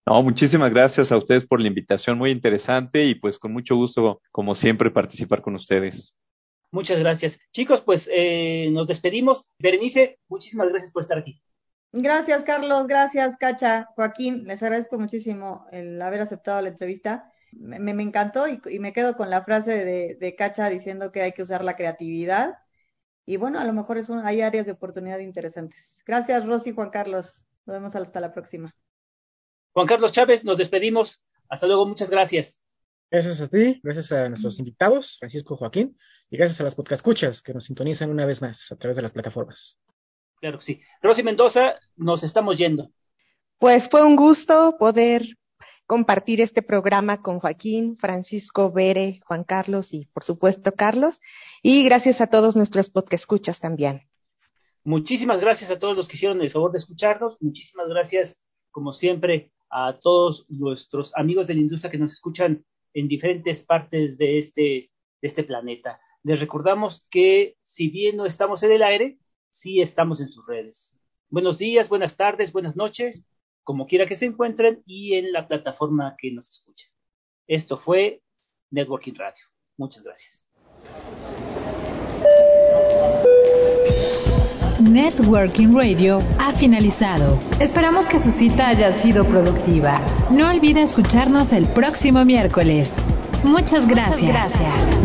No, muchísimas gracias a ustedes por la invitación, muy interesante y pues con mucho gusto, como siempre, participar con ustedes. Muchas gracias. Chicos, pues eh, nos despedimos. Berenice, muchísimas gracias por estar aquí. Gracias, Carlos. Gracias, Cacha. Joaquín, les agradezco muchísimo el haber aceptado la entrevista. Me, me encantó y, y, me quedo con la frase de, de, Cacha diciendo que hay que usar la creatividad. Y bueno, a lo mejor es un, hay áreas de oportunidad interesantes. Gracias, Rosy y Juan Carlos. Nos vemos hasta la próxima. Juan Carlos Chávez, nos despedimos. Hasta luego, muchas gracias. Gracias a ti, gracias a nuestros invitados, Francisco Joaquín, y gracias a las podcast escuchas que nos sintonizan una vez más a través de las plataformas. Claro que sí. Rosy Mendoza, nos estamos yendo. Pues fue un gusto poder compartir este programa con Joaquín, Francisco, Bere, Juan Carlos y por supuesto Carlos. Y gracias a todos nuestros podcast escuchas también. Muchísimas gracias a todos los que hicieron el favor de escucharnos. Muchísimas gracias, como siempre, a todos nuestros amigos de la industria que nos escuchan en diferentes partes de este, de este planeta. Les recordamos que si bien no estamos en el aire, sí estamos en sus redes. Buenos días, buenas tardes, buenas noches, como quiera que se encuentren y en la plataforma que nos escuchen. Esto fue Networking Radio. Muchas gracias. Networking Radio ha finalizado. Esperamos que su cita haya sido productiva. No olvide escucharnos el próximo miércoles. Muchas gracias. Muchas gracias.